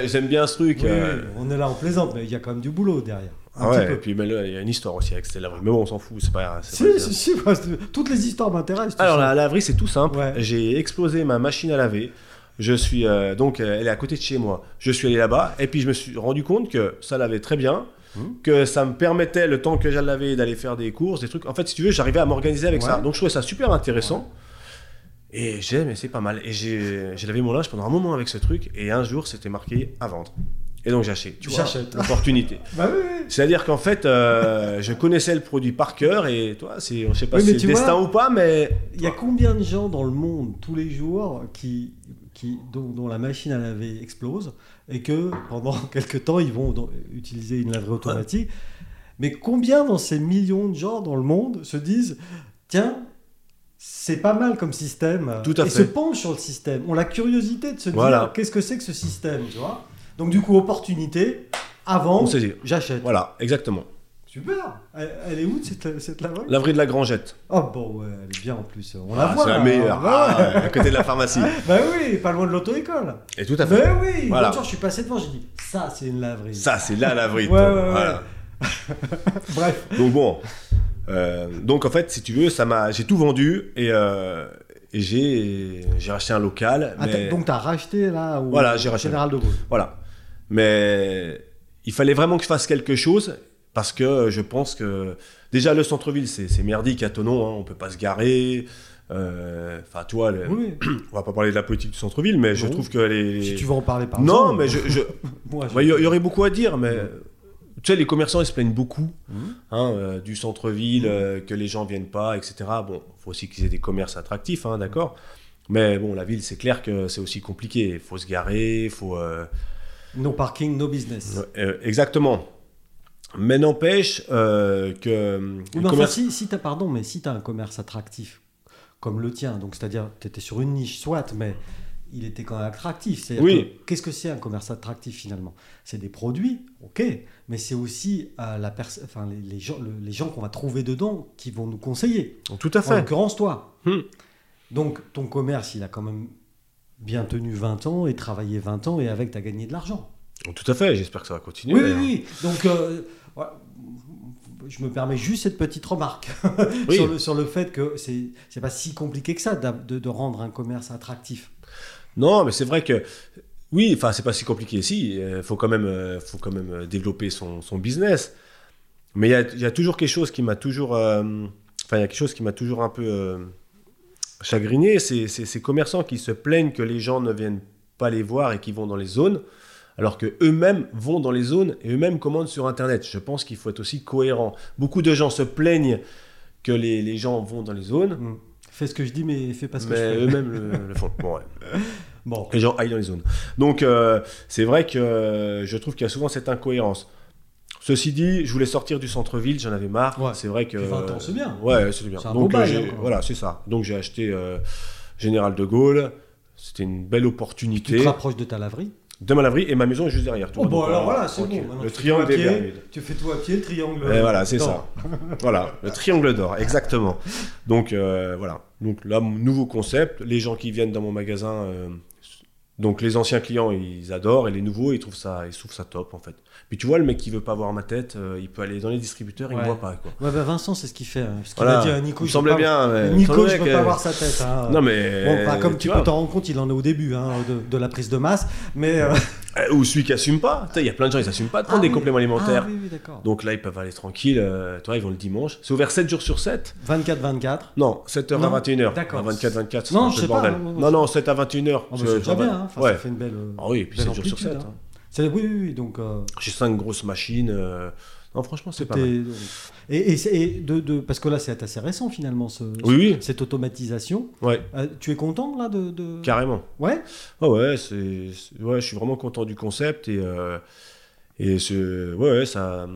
j'aime bien ce truc. Oui, euh, oui, on est là, on plaisante, mais il y a quand même du boulot derrière. Un petit peu. et puis mais là, il y a une histoire aussi avec cette laverie. Mais bon, on s'en fout, c'est pas Si, pas si, si, toutes les histoires m'intéressent. Alors la laverie, c'est tout simple. Ouais. J'ai explosé ma machine à laver. Je suis euh, donc euh, elle est à côté de chez moi. Je suis allé là-bas et puis je me suis rendu compte que ça lavait très bien, Mhm. que ça me permettait le temps que j'allais laver d'aller faire des courses, des trucs. En fait, si tu veux, j'arrivais à m'organiser avec Ouais. ça. Donc je trouvais ça super intéressant. Et j'ai mais c'est pas mal. Et j'ai lavé mon linge pendant un moment avec ce truc et un jour c'était marqué à vendre. Et donc j'achète. Tu vois, l'opportunité. Bah oui, oui. C'est-à-dire qu'en fait, euh, je connaissais le produit par cœur et toi, c'est, je sais pas Oui, si c'est destin vois, ou pas, mais Il y a combien de gens dans le monde tous les jours qui, qui, dont, dont la machine à laver explose et que pendant quelques temps ils vont dans- utiliser une laverie automatique? Mais combien dans ces millions de gens dans le monde se disent tiens, c'est pas mal comme système? Tout à et fait. se penchent sur le système, ont la curiosité de se Voilà. dire qu'est-ce que c'est que ce système, tu vois? Donc du coup opportunité, avant, j'achète. Voilà, exactement. Super. Elle, elle est où cette, cette laverie Laverie de la Grangette. Oh bon ouais, elle est bien en plus. On la Ah, voit. c'est la là. meilleure. Bah ouais. Ah, à côté de la pharmacie. Bah oui, pas loin de l'auto-école. Et tout à fait. Bah oui, Voilà. jour, je suis passé devant, j'ai dit, ça c'est une laverie. Ça, c'est la laverie. Ouais, ouais, ouais. Voilà. Bref. Donc bon. euh, donc en fait, si tu veux, ça m'a, j'ai tout vendu et, euh, et j'ai, j'ai racheté un local. Ah, mais- t'as- donc t'as racheté là au Voilà, j'ai racheté. Général de Gaulle. Voilà. Mais il fallait vraiment que je fasse quelque chose parce que je pense que déjà le centre-ville c'est merdique à Tonon, hein, on peut pas se garer. euh, Enfin, toi, le- Oui. on va pas parler de la politique du centre-ville, mais je trouve que les. Si tu veux en parler par non, exemple. mais je, Ouais, Il y, aurait beaucoup à dire, mais tu sais, les commerçants ils se plaignent beaucoup Mhm. hein, euh, du centre-ville, euh, que les gens viennent pas, etc. Bon, faut aussi qu'ils aient des commerces attractifs, hein, d'accord. Mais bon, la ville, c'est clair que c'est aussi compliqué. Il faut se garer, il faut. No parking, no business. Euh, exactement. Mais n'empêche euh, que. Oui, mais enfin, si, si t'as, pardon, mais si tu as un commerce attractif comme le tien, donc c'est-à-dire tu étais sur une niche, soit, mais il était quand même attractif. Oui. que, qu'est-ce que c'est un commerce attractif finalement? C'est des produits, ok, mais c'est aussi euh, la enfin, les, les gens, le- les gens qu'on va trouver dedans qui vont nous conseiller. Tout à En fait. l'occurrence, toi. Hmm. Donc ton commerce, il a quand même bien tenu 20 ans et travaillé 20 ans et avec, tu as gagné de l'argent. Tout à fait. J'espère que ça va continuer. Oui, oui, oui. Donc, euh, je me permets juste cette petite remarque Oui. sur, le, sur le fait que c'est pas si compliqué que ça de, de rendre un commerce attractif. Non, mais c'est vrai que oui, enfin c'est pas si compliqué. Si, il faut quand même, euh, faut quand même euh, développer son, son business. Mais il y y a toujours quelque chose qui m'a toujours, euh, enfin il y a quelque chose qui m'a toujours un peu chagriné. C'est ces commerçants qui se plaignent que les gens ne viennent pas les voir et qui vont dans les zones, alors que eux-mêmes vont dans les zones et eux-mêmes commandent sur Internet. Je pense qu'il faut être aussi cohérent. Beaucoup de gens se plaignent que les, les gens vont dans les zones, Hmm. Fais ce que je dis, mais fais pas ce que je fais. eux-mêmes le, le font. Bon, ouais. Bon, les gens aillent dans les zones. Donc, euh, c'est vrai que euh, je trouve qu'il y a souvent cette incohérence. Ceci dit, je voulais sortir du centre-ville, j'en avais marre. Ouais. C'est vrai que. Puis 20 ans, c'est bien. Ouais, c'est bien. C'est un Donc, beau bail, hein, voilà, c'est ça. Donc, j'ai acheté euh, Général de Gaulle. C'était une belle tu opportunité. te rapproches de ta laverie. De ma laverie et ma maison est juste derrière. tu Oh, bon, donc, alors voilà, c'est tranquille. bon. Maintenant, Le tu triangle des Bermudes. Tu fais tout à pied, le triangle. Et voilà, c'est ça. voilà, le triangle d'or, exactement. Donc euh, voilà. Donc là, nouveau concept. Les gens qui viennent dans mon magasin, euh, donc les anciens clients, ils adorent et les nouveaux, ils trouvent ça, ils trouvent ça top en fait. Puis tu vois, le mec qui veut pas voir ma tête, euh, il peut aller dans les distributeurs, il Ouais. me voit pas quoi. Ouais, bah Vincent, c'est ce qu'il fait. hein. Ce qu'il Voilà. a dit à Nico. il je semblait pas- bien. mais- Nico, je mec, peux pas euh, voir sa tête. hein. Non mais. Bon, bah, comme tu, vois, peux t'en rendre compte, il en est au début hein, de, de la prise de masse. Mais. euh, euh, Ou celui qui assume pas. Tu Il y a plein de gens, ils assument pas de prendre ah des oui. compléments alimentaires. Ah oui, oui, d'accord. Donc là, ils peuvent aller tranquille. euh, tu vois, ils vont le dimanche. C'est ouvert 7 jours sur 7. 24-24. Non, 7h Non, à 21h. d'accord. 24-24, c'est Non, un peu bordel. non, non, Non, non, 7 à 21h. Ah, c'est déjà bien. hein. Ça fait une belle. euh, Ah oui, et puis belle 7 jours sur amplitude, 7. Oui, oui, oui. Donc. euh, J'ai 5 grosses machines. euh, Non, franchement, c'est pas mal. Et, et c'est- et de, de- parce que là, c'est assez récent finalement, ce, Oui, oui, cette automatisation. ouais, Euh, tu es content là de. de... carrément. Ouais. Ah ouais, c'est, ouais, je suis vraiment content du concept et, et ce, ouais, ouais, ça,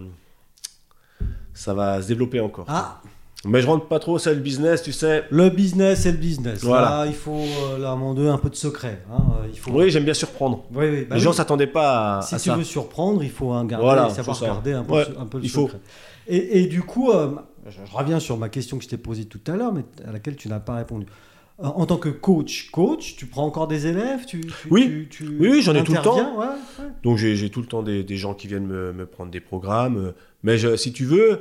ça va se développer encore. Ah, Mais je rentre pas trop, c'est le business, tu sais. le business, c'est le business. Voilà. Là, il faut, euh, là, à un moment donné, un peu de secret. hein. Il faut... Oui, j'aime bien surprendre. Oui, oui, bah Les oui. gens s'attendaient pas à, Si à tu ça. veux surprendre, il faut un garder, Voilà, savoir ça. garder un peu, Ouais, un peu le il faut. secret. Et, et du coup, euh, je, je reviens sur ma question que je t'ai posée tout à l'heure, mais à laquelle tu n'as pas répondu. Euh, En tant que coach, coach, tu prends encore des élèves tu, tu- Oui. tu- tu Oui, oui, j'en ai tout le temps. interviens, ouais, ouais. Donc j'ai, tout le temps des, des gens qui viennent me, me prendre des programmes. Mais je- si tu veux,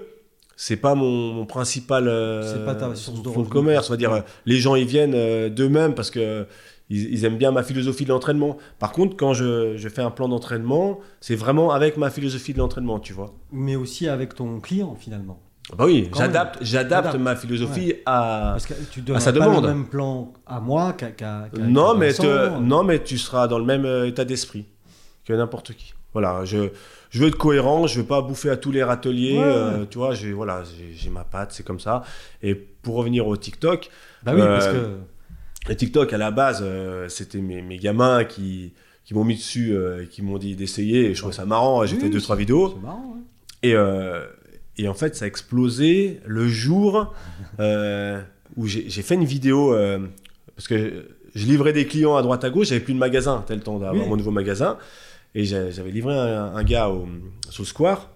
c'est pas mon, mon principal euh, C'est pas ta source de fond de revenus. commerce. On va dire, Ouais. euh, les gens ils viennent euh, d'eux-mêmes parce que ils, ils aiment bien ma philosophie de l'entraînement. Par contre, quand je, je fais un plan d'entraînement, c'est vraiment avec ma philosophie de l'entraînement, tu vois. Mais aussi avec ton client, finalement. Bah oui, j'adapte, j'adapte ma philosophie à. Parce que tu Ah, ça pas demande. le même plan à moi qu'à qu'à- qu'à- Non, mais te- non, mais tu seras dans le même euh, état d'esprit que n'importe qui. Voilà, je, je veux être cohérent, je veux pas bouffer à tous les râteliers, Ouais, euh, tu vois, j'ai voilà, j'ai ma patte, c'est comme ça. Et pour revenir au TikTok, Bah oui, Euh, parce que... le TikTok à la base, euh, c'était mes, mes gamins qui, qui m'ont mis dessus euh, qui m'ont dit d'essayer, et je trouvais ça marrant, j'ai Oui, fait deux trois vidéos. C'est marrant, ouais. Et, euh, et en fait, ça a explosé le jour euh, où j'ai fait une vidéo. euh, parce que je livrais des clients à droite à gauche, j'avais plus de magasin, tel le temps d'avoir Oui. mon nouveau magasin. Et j'avais livré un, un gars au, sur le square.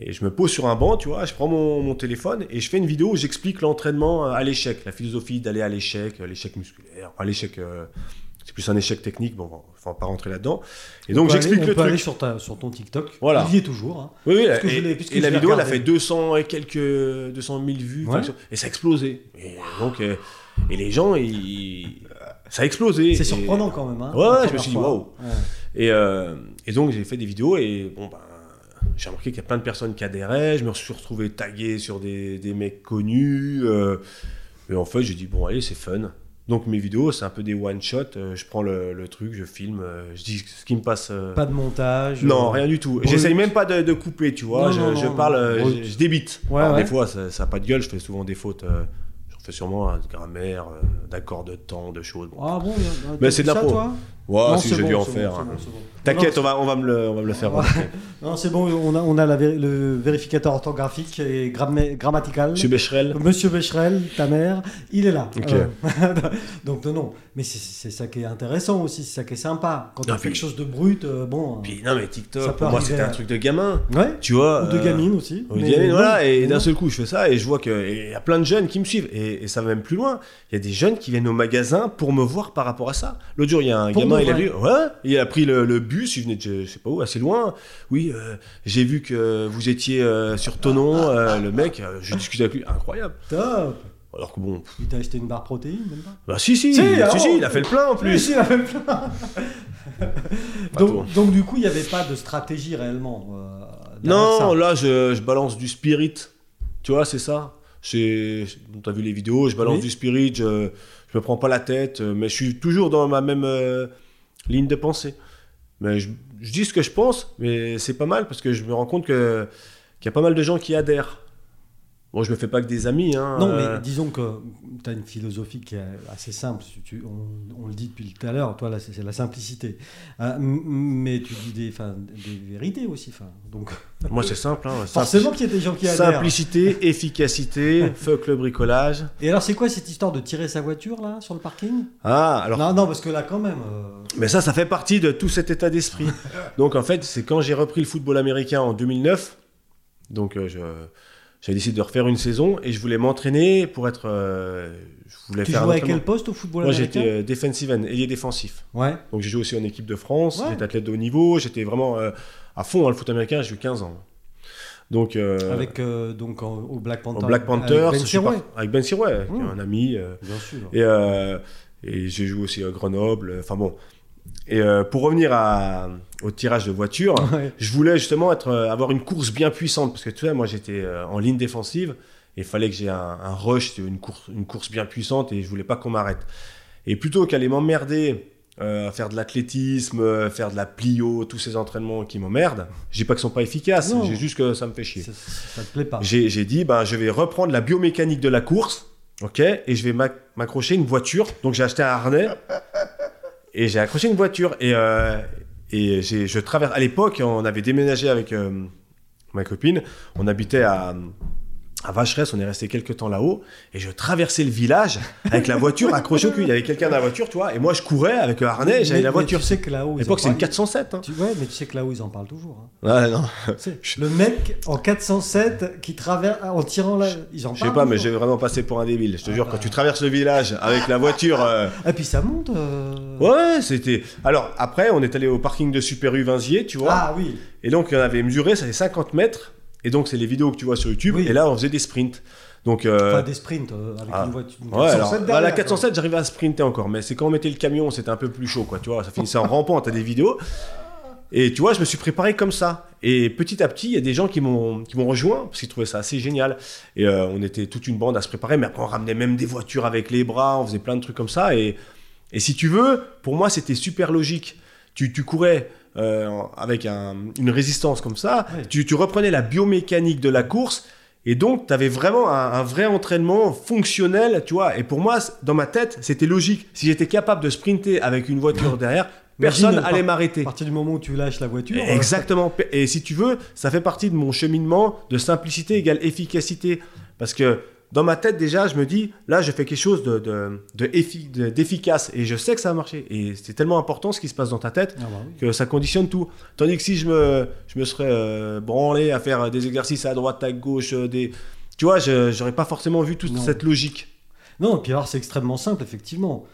Et je me pose sur un banc, tu vois, je prends mon, mon téléphone et je fais une vidéo où j'explique l'entraînement à l'échec, la philosophie d'aller à l'échec, l'échec musculaire, enfin, l'échec. euh, c'est plus un échec technique, bon, on va pas rentrer là-dedans. Et On donc j'explique aller- le peut aller truc. sur, ta, sur ton TikTok. Voilà. Il y est toujours. hein. Oui, oui, Parce que je et, et la je vidéo, elle a fait 200 et quelques 200 000 vues, Ouais. enfin, et ça a explosé. Et donc, euh, et les gens, ils- ça a explosé. C'est surprenant quand même. Hein, Ouais, je me suis dit, waouh. Et, euh, et donc, j'ai fait des vidéos et bon, ben, j'ai remarqué qu'il y a plein de personnes qui adhéraient. Je me suis retrouvé tagué sur des, des mecs connus. euh, et en fait, j'ai dit, bon, allez, c'est fun. Donc, mes vidéos, c'est un peu des one-shot. euh, je prends le, le truc, je filme, euh, je dis ce qui me passe. euh, Pas de montage. non, rien du tout. J'essaye même pas de, de couper, tu vois. Non, je, non, je non, parle, je, je débite. Ouais, Alors, ouais. Des fois, ça, ça a pas de gueule. Je fais souvent des fautes. Sûrement hein, de grammaire, euh, d'accords de temps, de choses. Bon. Ah bon, Mais c'est de toi Ouais, Non, si j'ai bon, dû en faire. hein. bon. T'inquiète, on va, on, va me le, on va me le faire. Non, c'est bon, on a, on a la vé- le vérificateur orthographique et grammatical. Monsieur Becherel. Monsieur Becherel, ta mère, il est là. Euh, donc non, non. Mais c'est- ça qui est intéressant aussi, c'est ça qui est sympa. Quand on fait puis- quelque chose de brut, euh, bon. Puis non, mais Ça TikTok, peut pour moi, c'était un truc de gamin. Ouais. Tu vois. Ou de euh, gamine aussi. Ou de gamine, voilà, et d'un seul coup je fais ça et je vois qu'il y a plein de jeunes qui me suivent et, et ça va même plus loin. Il y a des jeunes qui viennent au magasin pour me voir par rapport à ça. L'autre jour, il y a un Pour gamin, il a vu, ouais, il a pris le, le bus, il venait de je sais pas où, assez loin. Oui, euh, j'ai vu que vous étiez euh, sur Tonon, euh, le mec, euh, je discutais avec lui, incroyable. Top. Alors que bon, Il t'a acheté une barre protéine, même pas? Bah si, si, Si, si, alors- si, il a fait le plein en plus. Si, il a fait le plein. Donc, donc, du coup, il n'y avait pas de stratégie réellement. euh, Non, ça. là, je, je balance du spirit. Tu vois, c'est ça. C'est, t'as vu les vidéos, je balance Oui. du spirit, je, je me prends pas la tête, euh, mais je suis toujours dans ma même euh, ligne de pensée. Mais je, je dis ce que je pense, mais c'est pas mal parce que je me rends compte que, qu'il y a pas mal de gens qui adhèrent. Bon, je me fais pas que des amis. Hein, Non, euh, mais disons que tu as une philosophie qui est assez simple. Tu- on, on le dit depuis tout à l'heure, toi, là, c'est la simplicité. Euh, mais tu dis des, vérités aussi. Donc, Moi, c'est simple. Hein, forcément qu'il y a des gens qui adhèrent. Simplicité, efficacité, fuck le bricolage. Et alors, c'est quoi cette histoire de tirer sa voiture, là, sur le parking? Ah, alors Non, non, parce que là, quand même. euh, Mais ça, ça fait partie de tout cet état d'esprit. donc en fait, c'est quand j'ai repris le football américain en 2009. Donc euh, je j'ai décidé de refaire une saison et je voulais m'entraîner pour être. euh, je voulais Tu faire jouais à quel poste au football Moi américain j'étais euh, defensive end, ailier défensif. Ouais. Donc j'ai joué aussi en équipe de France, Ouais. j'étais athlète de haut niveau, j'étais vraiment euh, à fond dans le foot américain, j'ai eu 15 ans. Donc euh, Avec, euh, donc, en- au Black au Panther. Black Panthers, avec Ben avec Ben est Mmh. un ami. euh, Bien sûr. et, et j'ai joué aussi à Grenoble. Enfin bon. Et euh, pour revenir à, au tirage de voiture, Ouais. je voulais justement être, euh, avoir une course bien puissante. Parce que tu sais, moi j'étais euh, en ligne défensive et il fallait que j'ai un, un rush, une course, une course bien puissante et je voulais pas qu'on m'arrête. Et plutôt qu'aller m'emmerder euh, à faire de l'athlétisme, euh, faire de la plio, tous ces entraînements qui m'emmerdent, je dis pas qu'ils sont pas efficaces, j'ai juste que ça me fait chier. Ça, ça te plaît pas. J'ai dit, ben, je vais reprendre la biomécanique de la course, ok, et je vais m'ac- m'accrocher une voiture. Donc j'ai acheté un harnais et j'ai accroché une voiture. Et, euh, je traverse. À l'époque, on avait déménagé avec euh, ma copine. On habitait à, à Vacheresse, on est resté quelques temps là-haut. Et je traversais le village avec la voiture accrochée au cul. Il y avait quelqu'un dans la voiture, tu vois, et moi je courais avec le harnais, j'avais Mais- la mais voiture. Tu sais que là-haut. À l'époque, c'est une parlent. 407. Hein. Tu- Ouais, mais tu sais que là-haut, ils en parlent toujours. hein. Ouais, non. Le mec en 407 qui traverse en tirant là, ils en Je parlent. sais pas, mais j'ai vraiment passé pour un débile. Je te Ah jure, bah. quand tu traverses le village avec la voiture. euh, Et puis ça monte. euh. Ouais, c'était. Alors, après, on est allé au parking de Super U Vinzier, tu vois. Ah oui. Et donc, on avait mesuré, ça fait 50 mètres. Et donc, c'est les vidéos que tu vois sur YouTube. Oui. Et là, on faisait des sprints. Donc, euh, Enfin des sprints euh, avec ah. une voiture. une ouais, 407 alors, bah, la quoi. 407, j'arrivais à sprinter encore. Mais c'est quand on mettait le camion, c'était un peu plus chaud, quoi. Tu vois, ça finissait en rampant, t'as des vidéos. Et tu vois, je me suis préparé comme ça. Et petit à petit, il y a des gens qui m'ont qui m'ont rejoint parce qu'ils trouvaient ça assez génial. Et euh, on était toute une bande à se préparer. Mais après, on ramenait même des voitures avec les bras. On faisait plein de trucs comme ça. Et, et si tu veux, pour moi, c'était super logique. Tu, tu courais euh, avec un- une résistance comme ça. Tu, tu reprenais la biomécanique de la course. Et donc, tu avais vraiment un, un vrai entraînement fonctionnel, tu vois. Et pour moi, dans ma tête, c'était logique. Si j'étais capable de sprinter avec une voiture derrière, personne allait m'arrêter. À partir du moment où tu lâches la voiture. euh, Exactement. Et si tu veux, ça fait partie de mon cheminement de simplicité égale efficacité. Parce que dans ma tête, déjà, je me dis, là, je fais quelque chose de, de- de effi- de- d'efficace. Et je sais que ça va marcher. Et c'est tellement important ce qui se passe dans ta tête ah bah oui. que ça conditionne tout. Tandis que si je me, je me serais euh, branlé à faire des exercices à droite, à gauche, euh, des... tu vois, je j'aurais pas forcément vu toute Non. cette logique. Non, et puis alors c'est extrêmement simple, effectivement.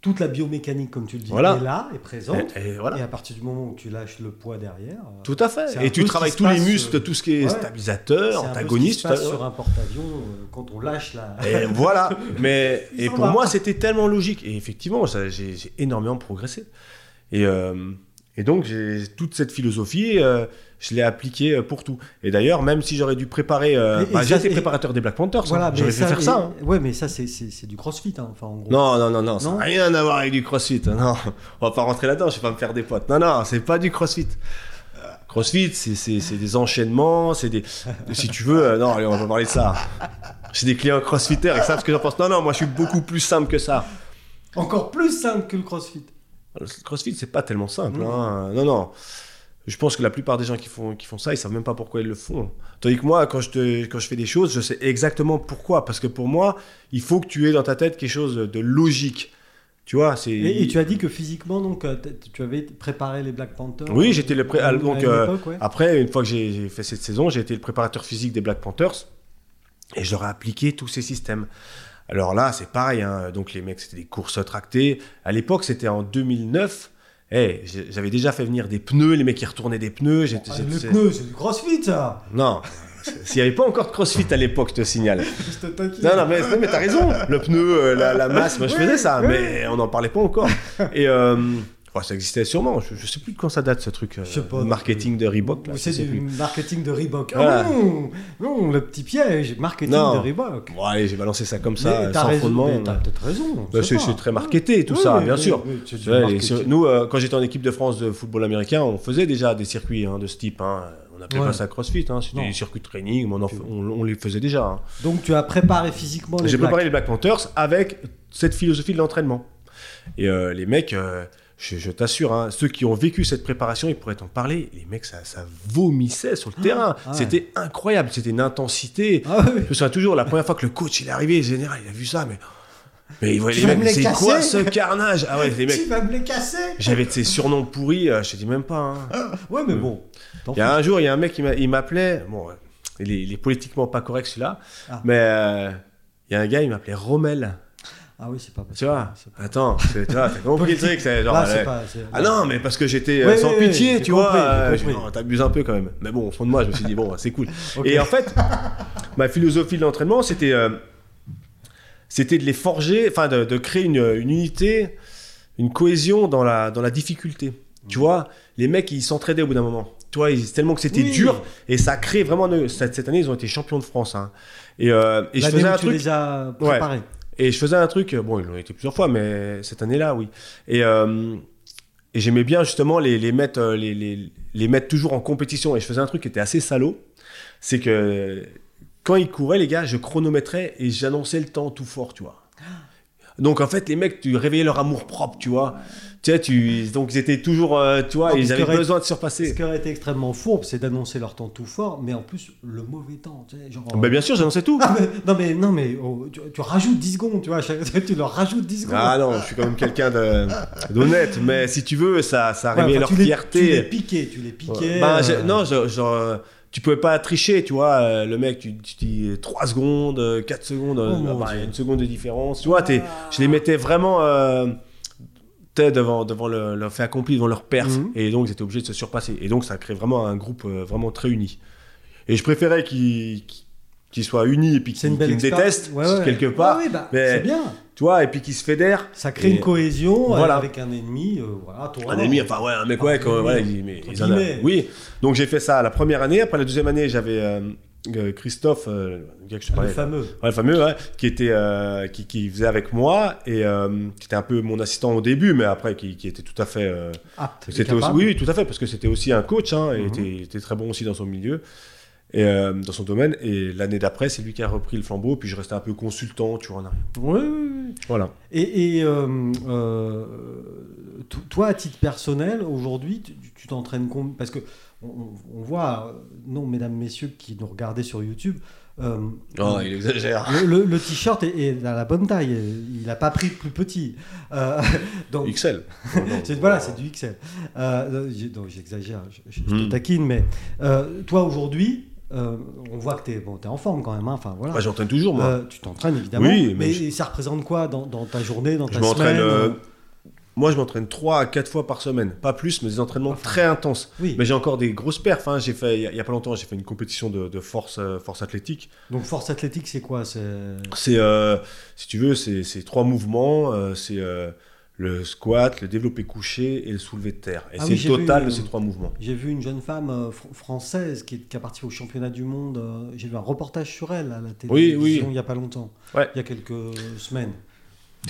Toute la biomécanique, comme tu le dis, Voilà. est là, est présente. Et, et voilà. Et à partir du moment où tu lâches le poids derrière. euh, Tout à fait. Un Et tu travailles tous les muscles, euh, tout ce qui est ouais. stabilisateur, c'est un peu ce qui antagoniste. se passe tout à- sur un porte-avions euh, quand on lâche la. Et voilà. Mais et pour va. moi, c'était tellement logique. Et effectivement, j'ai, énormément progressé. Et, euh, et donc, j'ai toute cette philosophie, euh, je l'ai appliquée euh, pour tout. Et d'ailleurs, même si j'aurais dû préparer, euh, bah, et- préparateur des Black Panthers. hein. Voilà, j'aurais pu faire et- ça. hein. Ouais, mais ça, c'est- du crossfit, hein, enfin, en gros. Non, non, non, non, ça n'a rien à voir avec du crossfit. hein, Non, on va pas rentrer là-dedans, je vais pas me faire des potes. Non, non, c'est pas du crossfit. Crossfit, c'est- des enchaînements, c'est des. Si tu veux, euh, non, allez, on va parler de ça. J'ai des clients crossfitters et savent ce que j'en pense. Non, non, moi je suis beaucoup plus simple que ça. Encore plus simple que le crossfit. Le CrossFit, c'est pas tellement simple. Hein. Non, non. Je pense que la plupart des gens qui font, qui font ça, ils savent même pas pourquoi ils le font. Tandis que moi, quand je, te, quand je fais des choses, je sais exactement pourquoi. Parce que pour moi, il faut que tu aies dans ta tête quelque chose de logique. Tu vois, c'est. Et, et tu as dit que physiquement, donc, euh, tu avais préparé les Black Panthers Oui, j'étais le pré- à donc, euh, ouais. Après, une fois que j'ai j'ai fait cette saison, j'ai été le préparateur physique des Black Panthers et je leur ai appliqué tous ces systèmes. Alors là, c'est pareil. hein. Donc les mecs, c'était des courses tractées. À l'époque, c'était en 2009. Eh, j'ai- j'avais déjà fait venir des pneus, les mecs qui retournaient des pneus. j'étais- Ah, j'étais- le c'est- pneu, c'est du crossfit, ça Non, s'il n'y avait pas encore de CrossFit à l'époque, je te signale. Je te taquine. Non, non, mais, t'as raison. Le pneu, euh, la, la masse, moi je faisais ça, mais on n'en parlait pas encore. Et euh, enfin, ça existait sûrement. Je, je sais plus de quand ça date ce truc. euh, Je sais pas, le marketing de Reebok. C'est du marketing de Reebok. Voilà. Ah non, non, le petit piège, marketing Non. de Reebok. Bon, allez, j'ai balancé ça comme ça, sans raison, fondement. mais t'as peut-être raison. on Bah, c'est très marketé, tout Oui, ça, oui, bien oui, sûr. sur- nous, euh, quand j'étais en équipe de France de football américain, on faisait déjà des circuits hein, de ce type. hein. On appelait Ouais. pas ça CrossFit, hein, c'était des circuits de training, mais on, en- on- on les faisait déjà. Donc tu as préparé physiquement les J'ai préparé les Black Panthers avec cette philosophie de l'entraînement. Et euh, les mecs, je, je t'assure, hein, ceux qui ont vécu cette préparation, ils pourraient t'en parler. Les mecs, ça, ça vomissait sur le terrain. ah ouais. C'était incroyable. C'était une intensité. Ah. Je me souviens toujours, la première fois que le coach il est arrivé, général, il a vu ça, mais. Mais il voit Tu les mecs, me c'est quoi ce carnage? Ah ouais, les mecs. Tu vas me les casser? J'avais de ces surnoms pourris, euh, je te dis même pas. hein. Ouais, mais bon. t'en Il y a un jour, il y a un mec il m'appelait. Bon, il est, il est politiquement pas correct celui-là, Ah. mais euh, il y a un gars, il m'appelait Rommel. Ah oui, c'est pas Tu vois pas- Attends, c'est- tu vois, t'as compris le truc c'est genre. Là, pas. Ah non, mais parce que j'étais euh, sans pitié, tu compris, vois. euh, T'abuses un peu quand même. Mais bon, au fond de moi, je me suis dit, bon, c'est cool. Et en fait, ma philosophie de l'entraînement, c'était euh, c'était de les forger, enfin, de, de créer une, une unité, une cohésion dans la, dans la difficulté. Tu vois, les mecs, ils s'entraidaient au bout d'un moment. Tu vois, ils- tellement que c'était dur, et ça crée vraiment. cette, cette année, ils ont été champions de France. hein. Et, euh, et je faisais un tu truc. les as préparés. Et je faisais un truc, euh, bon, ils l'ont été plusieurs fois, mais cette année-là, oui. Et, euh, j'aimais bien justement les, mettre, euh, les mettre toujours en compétition. Et je faisais un truc qui était assez salaud. C'est que quand ils couraient, les gars, je chronométrais et j'annonçais le temps tout fort, tu vois. Donc en fait, les mecs, tu réveillais leur amour propre, tu vois. Tu sais, tu, donc ils étaient toujours, euh, tu vois, Non, ils avaient besoin de Ce surpasser. qui aurait été extrêmement fourbe, c'est d'annoncer leur temps tout fort, mais en plus, le mauvais temps. Tu sais, genre, Bah, bien sûr, j'annonçais tout. Ah, mais- non, mais, non, mais oh, tu, tu rajoutes 10 secondes, tu vois. tu leur rajoutes 10 secondes. Ah non, je suis quand même quelqu'un d'honnête, mais si tu veux, ça, ça Ouais, réveillait enfin, leur tu fierté. Tu les piquais, tu les piquais. Bah, euh, non, je- genre, tu pouvais pas tricher, tu vois. euh, le mec, tu, tu dis 3 secondes, euh, 4 secondes, euh, Oh, mon bah, il y a Dieu. une seconde de différence. Tu vois, t'es- Ah. je les mettais vraiment euh, t'es devant, devant le, le fait accompli, devant leur perf. Mhm. Et donc, ils étaient obligés de se surpasser. Et donc, ça crée vraiment un groupe euh, vraiment très uni. Et je préférais qu'ils qu'ils soient unis et puis me expérience. détestent Ouais, ouais. quelque part. Ouais, bah, c'est bien. Tu vois, et puis qu'ils se fédèrent. Ça crée Et- une cohésion Voilà. avec un ennemi. euh, voilà, Un ennemi, enfin ouais, un mec, ouais, voilà, il- mais en a-. Oui, donc j'ai fait ça la première année. Après la deuxième année, j'avais euh, euh, Christophe, euh, le gars que je le fameux. Le fameux, qui était, qui, qui faisait avec moi et qui était un peu mon assistant au début, mais après qui, qui était tout à fait. Apte. aussi, oui, tout à fait, parce que c'était aussi un coach, hein, et Mhm. était, il était très bon aussi dans son milieu. Et euh, dans son domaine, et l'année d'après, c'est lui qui a repris le flambeau, puis je restais un peu consultant, tu vois, en arrière. Oui, oui, oui. Voilà. Et, et, euh, euh, to- toi, à titre personnel, aujourd'hui, tu t'entraînes com- Parce que on, on voit, non, mesdames, messieurs qui nous regardaient sur YouTube, euh, Oh, il exagère. le, le- le t-shirt est, est à la bonne taille. Il n'a pas pris plus petit. Euh, donc, XL. voilà, c'est du XL. Euh, donc, j'exagère, je, te Hmm. taquine, mais euh, toi, aujourd'hui, euh, on voit que tu es, bon, t'es en forme quand même. hein, Enfin, voilà. Bah, J'entraîne toujours, moi. Euh, tu t'entraînes évidemment, Oui, mais, mais je- ça représente quoi dans, dans ta journée, dans ta semaine euh, moi, je m'entraîne 3 à 4 fois par semaine. Pas plus, mais des entraînements Enfin. très intenses. Oui, Mais j'ai encore des grosses perfs. hein. J'ai fait, il y a- pas longtemps, j'ai fait une compétition de, de force, force athlétique. donc force athlétique, c'est quoi? C'est... Si tu veux, c'est trois mouvements. c'est le squat, le développé couché et le soulevé de terre. Et Ah c'est oui, le total vu, de ces trois mouvements. J'ai vu une jeune femme euh, fr- française qui, est, qui a parti au championnat du monde. euh, j'ai vu un reportage sur elle à la télévision oui. il y a pas longtemps, Ouais. il y a quelques semaines.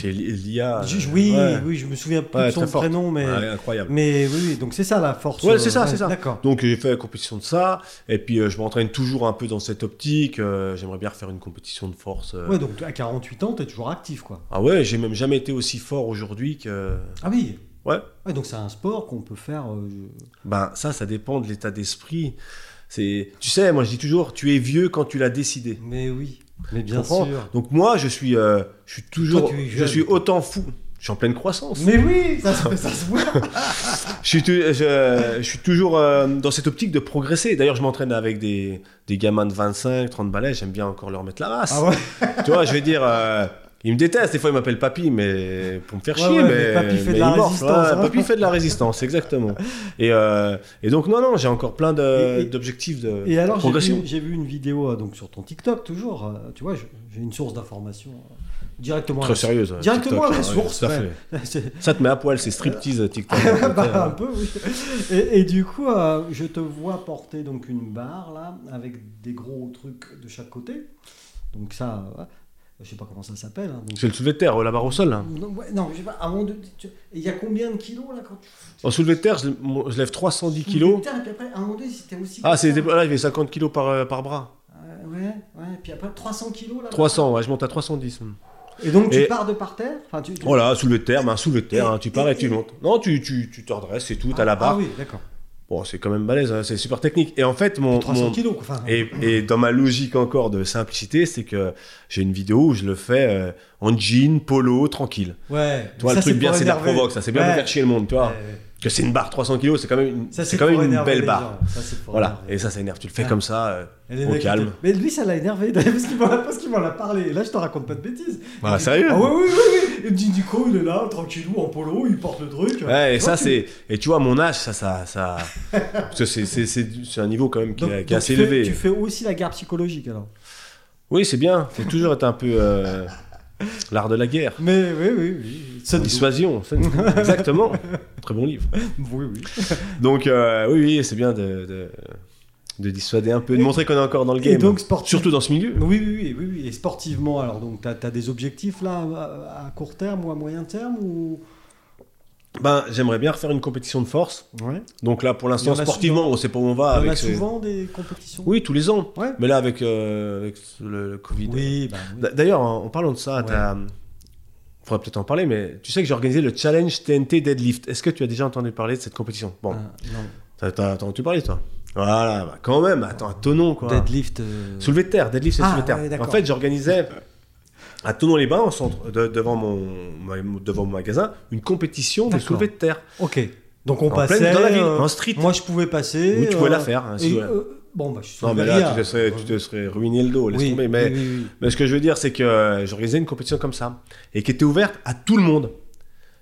C'est li- l'IA. Je- euh, oui, ouais. oui, je me souviens plus Ouais, de son prénom, mais, Ouais, incroyable. mais oui, oui, donc c'est ça la force. Ouais, euh, c'est ça, c'est ça. D'accord. Donc j'ai fait la compétition de ça, et puis euh, je m'entraîne toujours un peu dans cette optique. euh, J'aimerais bien refaire une compétition de force. euh. Ouais, donc à 48 ans, tu es toujours actif, quoi. Ah ouais, j'ai même jamais été aussi fort aujourd'hui que. Ah oui, Ouais. Ouais, donc c'est un sport qu'on peut faire. Ben, ça, ça dépend de l'état d'esprit. C'est, tu sais, moi je dis toujours, tu es vieux quand tu l'as décidé. Mais oui, mais bien sûr. Donc moi, je suis, euh, je suis toujours, Toi, je suis autant fou. Je suis en pleine croissance. Mais oui, ça, se- ça se voit. Je suis, tu- je, je suis toujours euh, dans cette optique de progresser. D'ailleurs, je m'entraîne avec des, des gamins de 25, 30 balais. J'aime bien encore leur mettre la race. Ah ouais. Tu vois, je vais dire, euh, ils me détestent. Des fois, ils m'appellent papy, mais pour me faire Ouais, chier. ouais, mais, mais papy fait de la résistance, Ouais, hein. papy fait de la résistance, exactement. Et, euh, et donc, non, non, j'ai encore plein de- Et- et- d'objectifs de Et alors, j'ai progression. vu, j'ai vu une vidéo euh, donc sur ton TikTok toujours. euh, tu vois, j'ai une source d'information directement. Très sérieuse. Directement TikTok, à la ouais, source, ouais. Ça te met à poil, c'est striptease TikTok. Bah, un peu, oui. Et, et du coup, euh, je te vois porter donc une barre là, avec des gros trucs de chaque côté. Donc ça, je sais pas comment ça s'appelle. hein, C'est le soulevé de terre, la barre au sol. Là. Non, ouais, non, je sais pas. À et il y a combien de kilos là quand tu En soulevé de terre, je, lève 310 tu kilos. Putain, et puis après, à un moment donné, c'était aussi. Ah, ça. là, il fait 50 kilos par, euh, par bras. Euh, ouais, ouais. Et puis après, 300 kilos là. 300, ouais, je monte à 310. Et donc tu Et- pars de par terre. Enfin, tu, tu- Voilà, soulevé de terre, ben, soulevé de terre, Et- hein, tu pars et- et, tu montes. Non, tu, tu, tu te redresses, c'est tout, Ah, t'as la barre. Ah oui, d'accord. Bon, c'est quand même balèze, hein, c'est super technique. Et en fait, mon. 300 mon- kilos. Enfin, Et, et dans ma logique encore de simplicité, c'est que j'ai une vidéo où je le fais euh, en jean, polo, tranquille. ouais. Tu vois, Ça, le truc bien, c'est de la provoque, ça, c'est bien Ouais. de faire chier le monde, tu vois. Ouais, ouais. Que c'est une barre 300 kilos, c'est quand même une, c'est quand même une belle barre. Ça, Voilà, énerver. et ça, ça énerve. Tu le fais Ouais. comme ça, euh, Et au calme. Mais lui, ça l'a énervé, parce qu'il m'en a, parlé. Là, je te raconte pas de bêtises. Il dit, sérieux Ah oui, oui, oui, oui. Et dit Nico, il est là, tranquillou, en polo, il porte le truc. Ouais, et Toi, ça, tu- c'est. Et tu vois, mon âge, ça. ça, ça... Parce que c'est- c'est c'est- c'est un niveau quand même qui, Donc- est- qui est donc assez tu fais- élevé. Tu fais aussi la garde psychologique, alors? Oui, c'est bien. Faut toujours être un peu. euh, L'art de la guerre. Mais oui, oui, oui. Ça Dissuasion. ça- Exactement. Très bon livre. Oui, oui. Donc, euh, oui, oui, c'est bien de, de, de dissuader un peu, de Et- montrer qu'on est encore dans le game. Et donc. Surtout dans ce milieu. Oui, oui, oui, oui, oui. Et sportivement, alors, donc, tu as, des objectifs là, à, à court terme ou à moyen terme ou... Ben, j'aimerais bien refaire une compétition de force. Ouais. Donc là, pour Il l'instant, sportivement, on sait pas où on va. Il y en a ces- souvent des compétitions? Oui, tous les ans. Ouais. Mais là, avec, euh, avec le, le Covid. Oui, bah oui. D- D'ailleurs, en, en parlant de ça, Ouais. t'as- faudrait peut-être en parler, mais tu sais que j'ai organisé le Challenge TNT Deadlift. Est-ce que tu as déjà entendu parler de cette compétition? Bon, Ah, non. t'as entendu parler, toi? Voilà, bah, quand même, attends, un tonnon, quoi. Deadlift. euh, Soulevé de terre, deadlift, c'est Ah, soulevé de terre. en fait, j'organisais à Tonon-les-Bains, au centre, de- devant, mon, ma- devant mon magasin, une compétition de soulevé de terre. Ok. Donc on En passait. pleine- dans la ville, euh, en street. Moi, je pouvais passer. Oui, tu pouvais euh, la faire. hein, et, euh, bon, bah, je suis non, mais là, tu te, serais, tu te serais ruiné le dos, laisse Oui, tomber. Mais, oui, mais ce que je veux dire, c'est que euh, j'organisais une compétition comme ça, et qui était ouverte à tout le monde.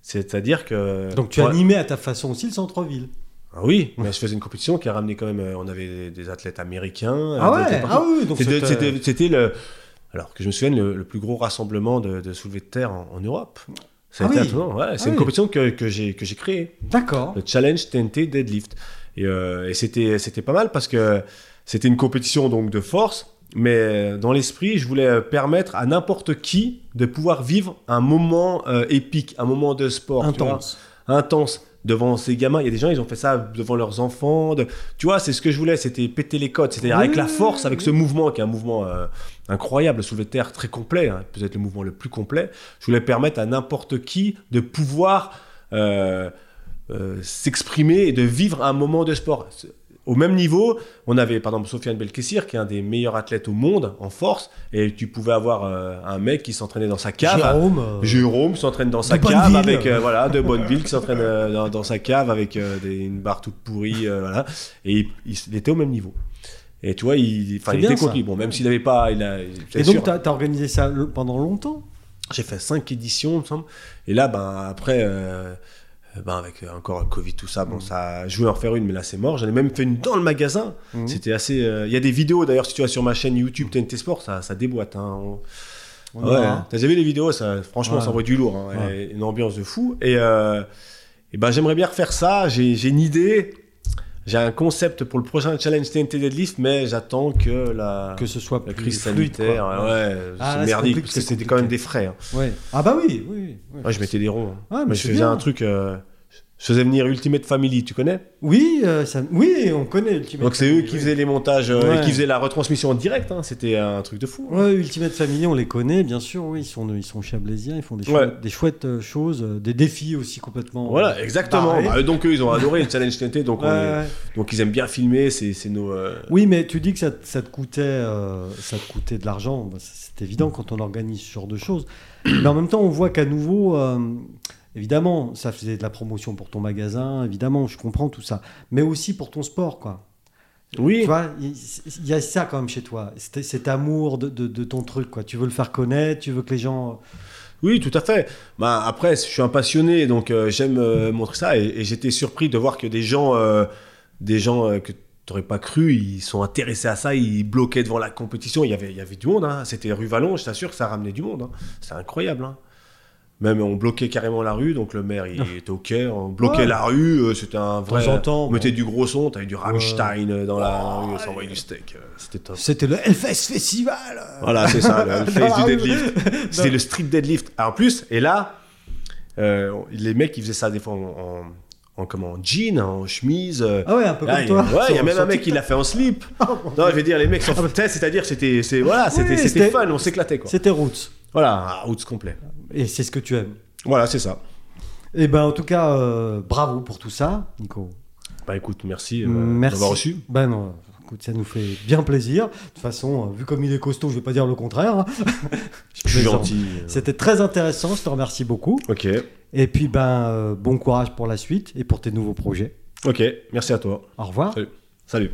C'est-à-dire que... Donc tu Ouais. animais à ta façon aussi le centre-ville. Ah oui, mais je faisais une compétition qui a ramené quand même... euh, On avait des, athlètes américains. Ah euh, ouais Ah oui, donc C'était c'était le... Alors que je me souvienne, le, le plus gros rassemblement de, de soulevé de terre en, en Europe. Ah oui. ouais, c'est Ah une oui. compétition que, que j'ai créée. D'accord. le challenge TNT deadlift. Et, euh, et c'était c'était pas mal parce que c'était une compétition donc de force, mais dans l'esprit, je voulais permettre à n'importe qui de pouvoir vivre un moment euh, épique, un moment de sport, tu vois, Intense. Devant ces gamins. Il y a des gens, ils ont fait ça devant leurs enfants. de- Tu vois, c'est ce que je voulais, c'était péter les codes, c'est-à-dire Oui, avec la oui, force, avec oui. ce mouvement qui est un mouvement euh, incroyable, soulevé de terre très complet, hein, peut-être le mouvement le plus complet. Je voulais permettre à n'importe qui de pouvoir euh, euh, s'exprimer et de vivre un moment de sport. Au même niveau, on avait par exemple Sofiane Belkessir, qui est un des meilleurs athlètes au monde en force, et tu pouvais avoir euh, un mec qui s'entraînait dans sa cave. Jérôme. euh, Jérôme s'entraîne dans sa cave Bonneville. avec euh, voilà de Bonneville qui s'entraîne dans, dans sa cave avec des- une barre toute pourrie voilà. Et il, il- il était au même niveau. Et tu vois il, il était lui bon même s'il n'avait pas il a Et donc tu as, organisé ça pendant longtemps? J'ai fait cinq éditions il me semble. Et là ben après ben, avec euh, encore le Covid tout ça bon Mhm. ça je voulais en faire une mais là c'est mort j'en ai même fait une dans le magasin Mhm. c'était assez euh, il y a des vidéos d'ailleurs si tu vas sur ma chaîne YouTube TNT Sport ça, ça déboîte hein. On- On Ouais, verra. t'as déjà vu les vidéos, ça, franchement, Ouais. ça envoie du lourd, hein, Ouais. et une ambiance de fou. Et, euh, et ben, j'aimerais bien refaire ça. J'ai j'ai une idée, j'ai un concept pour le prochain challenge TNT Deadlift, mais j'attends que la, Que ce soit la plus crise fluide, sanitaire, quoi. ouais, ouais, Ah, c'est merdique, parce que c'était quand même des frais. hein. Ouais. Ah bah oui, oui. oui. Moi, je mettais des ronds. hein. Ah, mais je faisais bien. un truc, euh, Je faisais venir Ultimate Family, tu connais? Oui, euh, ça- oui, on connaît Ultimate Donc c'est eux Family, qui faisaient les montages euh, Ouais. et qui faisaient la retransmission en direct. hein. C'était un truc de fou. Ouais, Ultimate Family, on les connaît, bien sûr. Oui, ils sont, ils sont chablaisiens, ils font des Ouais. chouettes, des chouettes euh, choses, des défis aussi complètement. Voilà, exactement. Bah, donc eux, ils ont adoré le challenge TNT, donc, est- ils aiment bien filmer. C'est nos. euh, Oui, mais tu dis que ça, te- ça te coûtait, ça te coûtait de l'argent. Bah, c'est évident quand on organise ce genre de choses. Mais en même temps, on voit qu'à nouveau, évidemment, ça faisait de la promotion pour ton magasin. Évidemment, je comprends tout ça, mais aussi pour ton sport, quoi. Oui. Tu vois, il y a ça quand même chez toi. Cet, cet amour de, de- de ton truc, quoi. Tu veux le faire connaître, tu veux que les gens. Oui, tout à fait. Bah, après, je suis un passionné, donc euh, j'aime euh, montrer ça. Et, et j'étais surpris de voir que des gens, euh, des gens euh, que tu n'aurais pas cru, ils sont intéressés à ça, ils bloquaient devant la compétition. Il y avait, il y avait du monde. hein. C'était rue Vallon, je t'assure que ça ramenait du monde. hein. C'est incroyable. hein. Même on bloquait carrément la rue, donc le maire il était au cœur. On bloquait Ouais. la rue, euh, c'était un De vrai. temps en temps, on mettait du gros son, t'avais du Rammstein euh, dans la rue, on s'envoyait du steak. euh, C'était top. C'était le Hellfest Festival. Voilà, c'est ça, le, la du deadlift. C'était le street deadlift. Ah, en plus, et là, euh, les mecs, ils faisaient ça des fois en, en, en comment, en jean, en chemise. Ah ouais, un peu Là, comme toi. ouais, il y a même un mec qui l'a fait en slip. Non, je veux dire, les mecs sont foutaient, c'est-à-dire, c'était, c'est, voilà, Oui, c'était c'était- fun, on s'éclatait, quoi. C'était Roots. Voilà, un outs complet. Et c'est ce que tu aimes. Voilà, c'est ça. Et ben en tout cas, euh, bravo pour tout ça, Nico. Bah écoute, merci, euh, Merci. d'avoir reçu. Ben non, écoute, ça nous fait bien plaisir. De toute façon, euh, vu comme il est costaud, je vais pas dire le contraire. hein. Je suis gentil. euh. C'était très intéressant, je te remercie beaucoup. Ok, Et puis ben euh, bon courage pour la suite et pour tes nouveaux projets. ok, merci à toi. Au revoir. Salut. Salut.